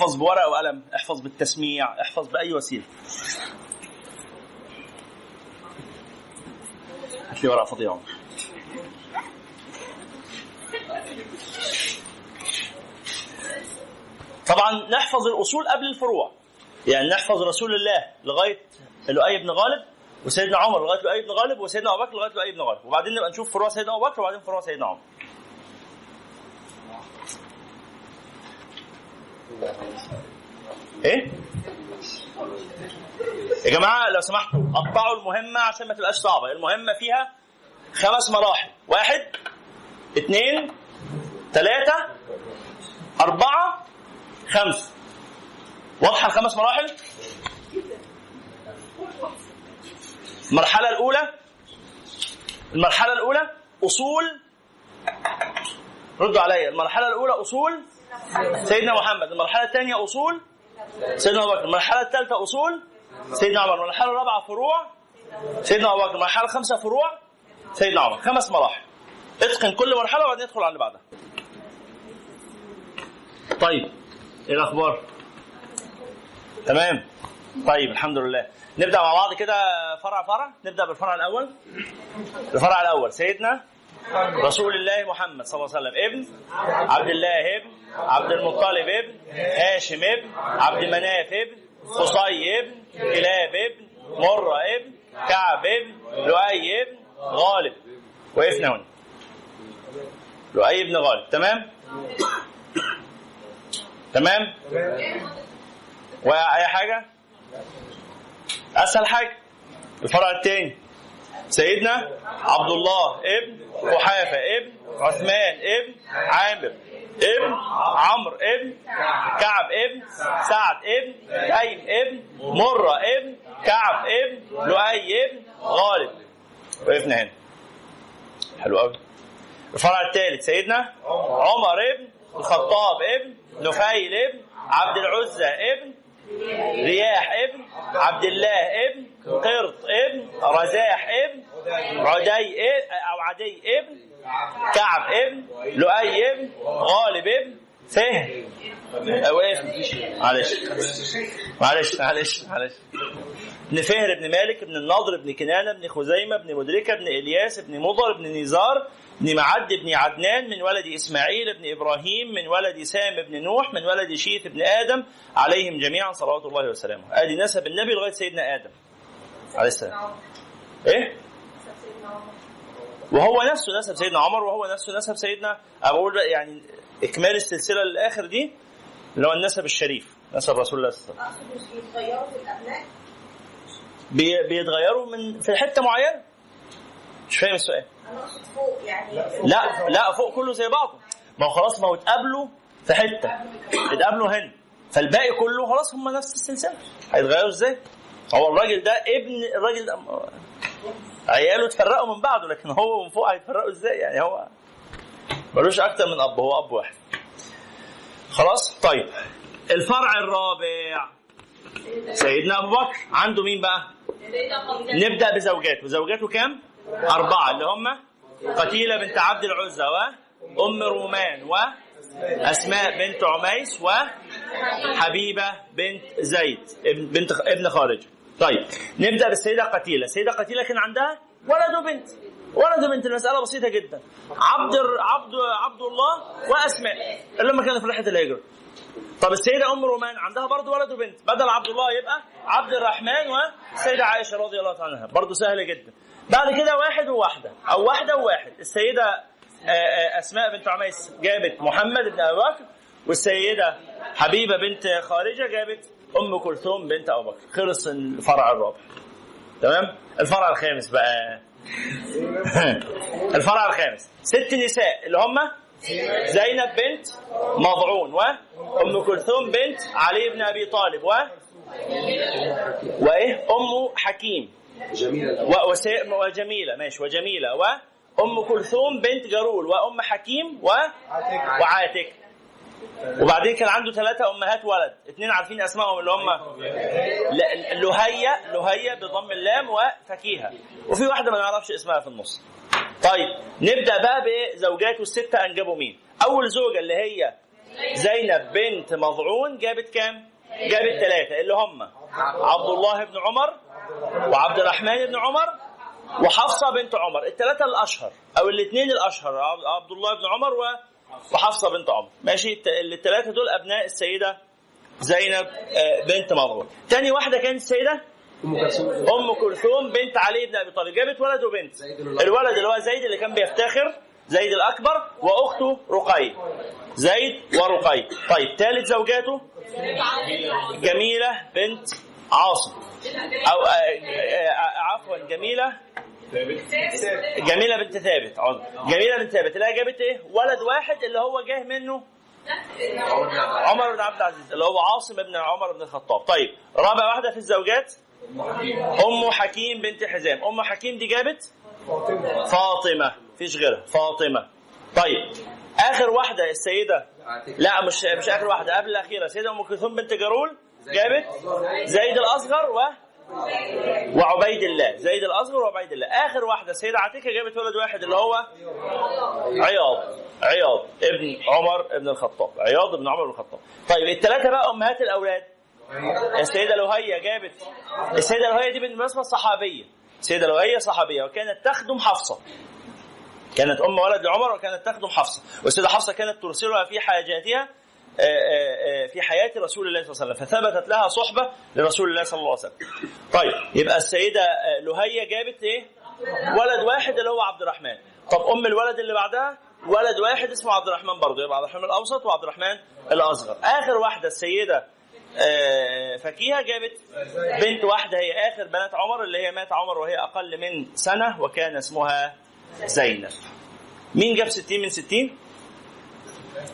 احفظ بورقة وقلم احفظ بالتسميع احفظ بأي وسيلة. هات لي ورقة فاضية يا طبعا نحفظ الأصول قبل الفروع. يعني نحفظ رسول الله لغاية لؤي بن غالب وسيدنا عمر لغاية لؤي بن غالب وسيدنا أبو بكر لغاية لؤي بن غالب. وبعدين نبقى نشوف فروع سيدنا أبو بكر وبعدين فروع سيدنا عمر. إيه؟ يا جماعة لو سمحتوا قطعوا المهمة عشان ما تبقاش صعبة. المهمة فيها خمس مراحل. واحد اثنين ثلاثة أربعة خمسة. واضحة الخمس مراحل؟ المرحلة الأولى المرحلة الأولى أصول ردوا عليا. المرحلة الأولى أصول سيدنا محمد. المرحلة الثانية أصول. سيدنا أبو بكر. المرحلة الثالثة أصول. سيدنا عمر. المرحلة الرابعة فروع. سيدنا أبو بكر. المرحلة الخامسة فروع. سيدنا عمر. خمس مراحل. اتقن كل مرحلة وبعدين ندخل على اللي بعدها. طيب إيه الأخبار؟ تمام. طيب الحمد لله. نبدأ مع بعض كده فرع فرع. نبدأ بالفرع الأول. الفرع الأول. سيدنا رسول الله محمد صلى الله عليه وسلم ابن عبد الله ابن عبد المطلب ابن هاشم ابن عبد مناف ابن قصي ابن كلاب ابن مرة ابن كعب ابن لؤي ابن غالب وقفنا هنا لؤي ابن غالب تمام تمام واي حاجة اسهل حاجة الفرع الثاني سيدنا عبد الله ابن قحافة ابن عثمان ابن عامر ابن عمرو ابن كعب ابن سعد ابن تيم ابن مرة ابن كعب ابن لؤي ابن غالب. وقفنا هنا. حلو قوي الفرع الثالث سيدنا عمر ابن الخطاب ابن نفيل ابن عبد العزة ابن رياح ابن عبد الله ابن قرط ابن رزاح ابن عدي ابن أو عدي ابن كعب ابن لؤي ابن غالب ابن فهم. أو إيه؟ معلش. معلش معلش معلش. ابن فهر ابن مالك ابن النضر ابن كنانة ابن خزيمة ابن مدركة ابن إلياس ابن مضر ابن نزار ابن معد ابن عدنان من ولد إسماعيل ابن إبراهيم من ولد سام ابن نوح من ولد شيث ابن آدم عليهم جميعا صلوات الله وسلامه. أدي نسب النبي لغاية سيدنا آدم. عليه السلام. إيه؟ وهو نفسه نسب سيدنا عمر وهو نفسه نسب سيدنا أقول يعني إكمال السلسلة للآخر دي اللي هو النسب الشريف نسب رسول الله صلى الله عليه وسلم.
بيتغيروا
من في حتة معينة؟ مش فاهم السؤال.
أنا أقصد فوق يعني
لا لا فوق كله زي بعضه. ما هو خلاص ما هو اتقابلوا في حتة. اتقابلوا هنا. فالباقي كله خلاص هم نفس السلسلة. هيتغيروا إزاي؟ هو الراجل ده ابن الراجل ده عياله اتفرقوا من بعضه لكن هو من فوق هيتفرقوا إزاي يعني؟ هو ملوش أكتر من اب هو اب واحد. خلاص؟ طيب. الفرع الرابع. سيدنا أبو بكر عنده مين بقى؟ نبدأ بزوجاته. زوجاته كام؟ أربعة اللي هم قتيلة بنت عبد العزى وام رومان واسماء بنت عميس وحبيبه بنت زيد بنت ابن خارج طيب نبدأ بالسيدة قتيلة. السيده قتيلة كان عندها ولد وبنت. ولد وبنت المسألة بسيطة جدا. عبد عبد عبد الله وأسماء. هم كانوا في رحلة الهجرة. طب السيدة أم رومان عندها برضه ولد وبنت. بدل عبد الله يبقى عبد الرحمن والسيدة عائشة رضي الله عنها. برضه سهلة جدا. بعد كده واحد وواحدة. أو واحدة وواحد. السيدة آه، آه، أسماء بنت عميس جابت محمد بن أبي بكر والسيدة حبيبة بنت خارجة جابت أم كلثوم بنت أبو بكر. خلص الفرع الرابع. تمام؟ الفرع الخامس بقى. الفرع الخامس. ست نساء. اللي هم؟ زينب بنت مضعون. وام كلثوم بنت علي بن أبي طالب. و وإيه؟ أم حكيم.
جميلة.
و... وجميله ماشي. وجميلة. وام كلثوم بنت جارول. وام حكيم. و... وعاتك وبعدين كان عنده ثلاثة أمهات ولد. اثنين عارفين أسمائهم اللي هم لهية لهية بضم اللام وفكيهة وفي واحدة ما نعرفش اسمها في النص. طيب نبدأ بقى بزوجاته الستة أنجبوا مين؟ أول زوجة اللي هي زينب بنت مضعون جابت كام؟ جابت ثلاثة. اللي هم عبد الله بن عمر وعبد الرحمن بن عمر وحفصة بنت عمر. الثلاثة الأشهر أو الاثنين الأشهر عبد- الله بن عمر و- وحفصة بنت عمر ماشي؟ الثلاثة دول أبناء السيدة زينب آه، بنت مضعون تاني واحدة كانت السيدة؟
أم كلثوم.
بنت علي بن أبي طالب. جابت ولد وبنت. الولد اللي هو زيد اللي كان بيفتخر زيد الأكبر وأخته رقي. زيد ورقي. طيب ثالث زوجاته؟ جميلة بنت عاصم. أو آه، آه، عفوا جميلة جميلة بنت ثابت عذر جميلة بنت ثابت. هي جابت إيه؟ ولد واحد اللي هو جاه منه عمر بن عبد العزيز اللي هو عاصم بن عمر بن الخطاب. طيب رابع واحدة في الزوجات؟ أم حكيم بنت حزام. أم حكيم دي جابت؟ فاطمة. فيش غيرها. فاطمة. طيب آخر واحدة السيدة؟ لا مش مش آخر واحدة قبل الأخيرة. السيده أم كلثوم بنت جارول جابت؟ زيد الأصغر و وعبيد الله زيد الأصغر وعبيد الله. آخر واحدة السيده عتيكه جابت ولد واحد اللي هو عياض عياض ابن عمر ابن الخطاب عياض ابن عمر بن الخطاب. طيب الثلاثه بقى أمهات الأولاد. السيدة لهية جابت السيدة لهية دي بالمناسبه صحابية. السيدة لهية صحابية وكانت تخدم حفصة. كانت أم ولد لعمر وكانت تخدم حفصة. والسيدة حفصة كانت ترسلها في حاجاتها في حياة رسول الله صلى الله عليه وسلم فثبتت لها صحبة لرسول الله صلى الله عليه وسلم. طيب يبقى السيدة آه، لهية جابت إيه؟ ولد واحد اللي هو عبد الرحمن. طب أم الولد اللي بعدها ولد واحد اسمه عبد الرحمن برضه يبقى عبد الرحمن الأوسط وعبد الرحمن الأصغر. آخر واحدة السيدة آه، فكيهة جابت بنت واحدة هي آخر بنات عمر اللي هي مات عمر وهي أقل من سنة وكان اسمها زينب. مين جاب 60 من 60؟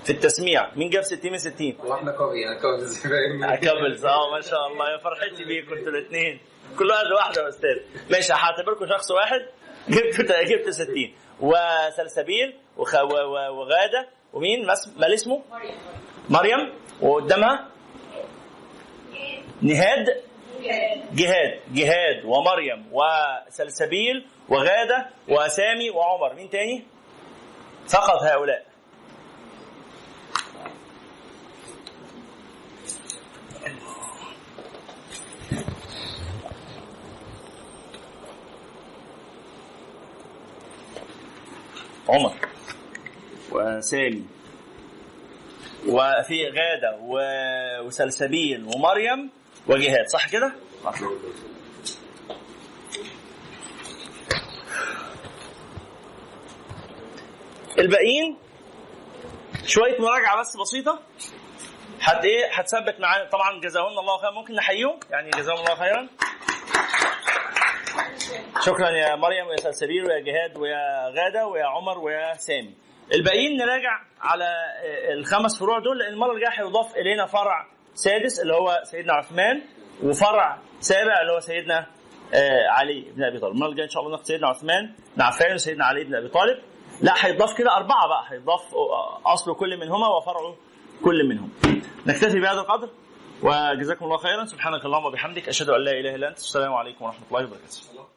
في التسميع. مين جاب 60 من 60
وإحنا قوي أنا قوي إزاي
كابلز آه ما شاء الله. يا فرحتي بيكم أنتوا الاثنين كل واحد لوحده يا أستاذ. ماشي هعتبركم شخص واحد. جبت جبت 60 وسلسبيل وخ... و... و... وغادة. ومين. مال اسمه؟ مريم. وقدامها؟ نهاد. جهاد. جهاد. ومريم. وسلسبيل وغادة وسامي وعمر. مين تاني؟ فقط هؤلاء. عمر. وسامي. وفي غادة وسلسبيل ومريم وجهاد صح كده؟ الباقيين؟ شوية مراجعة بس بسيطة. حد إيه؟ هتثبت معانا. طبعا جزاهن الله خيرا. ممكن نحييهم؟ يعني جزاهم الله خيرا. شكرا يا مريم ويا سلسبيل ويا جهاد ويا غادة ويا عمر ويا سامي. الباقيين نراجع على آه، الخمس فروع دول لأن المرة الجاية هيضاف إلينا فرع سادس اللي هو سيدنا عثمان وفرع سابع اللي هو سيدنا آه، علي بن أبي طالب. المرة الجاية إن شاء الله سيدنا عثمان بن عفان وسيدنا علي بن أبي طالب. لا هيضاف كده أربعة بقى هيضاف آه، أصل كل منهما وفرع كل منهم. نكتفي بهذا القدر. وجزاكم الله خيرا. سبحانك اللهم وبحمدك أشهد أن لا إله إلا أنت. السلام عليكم ورحمة الله وبركاته.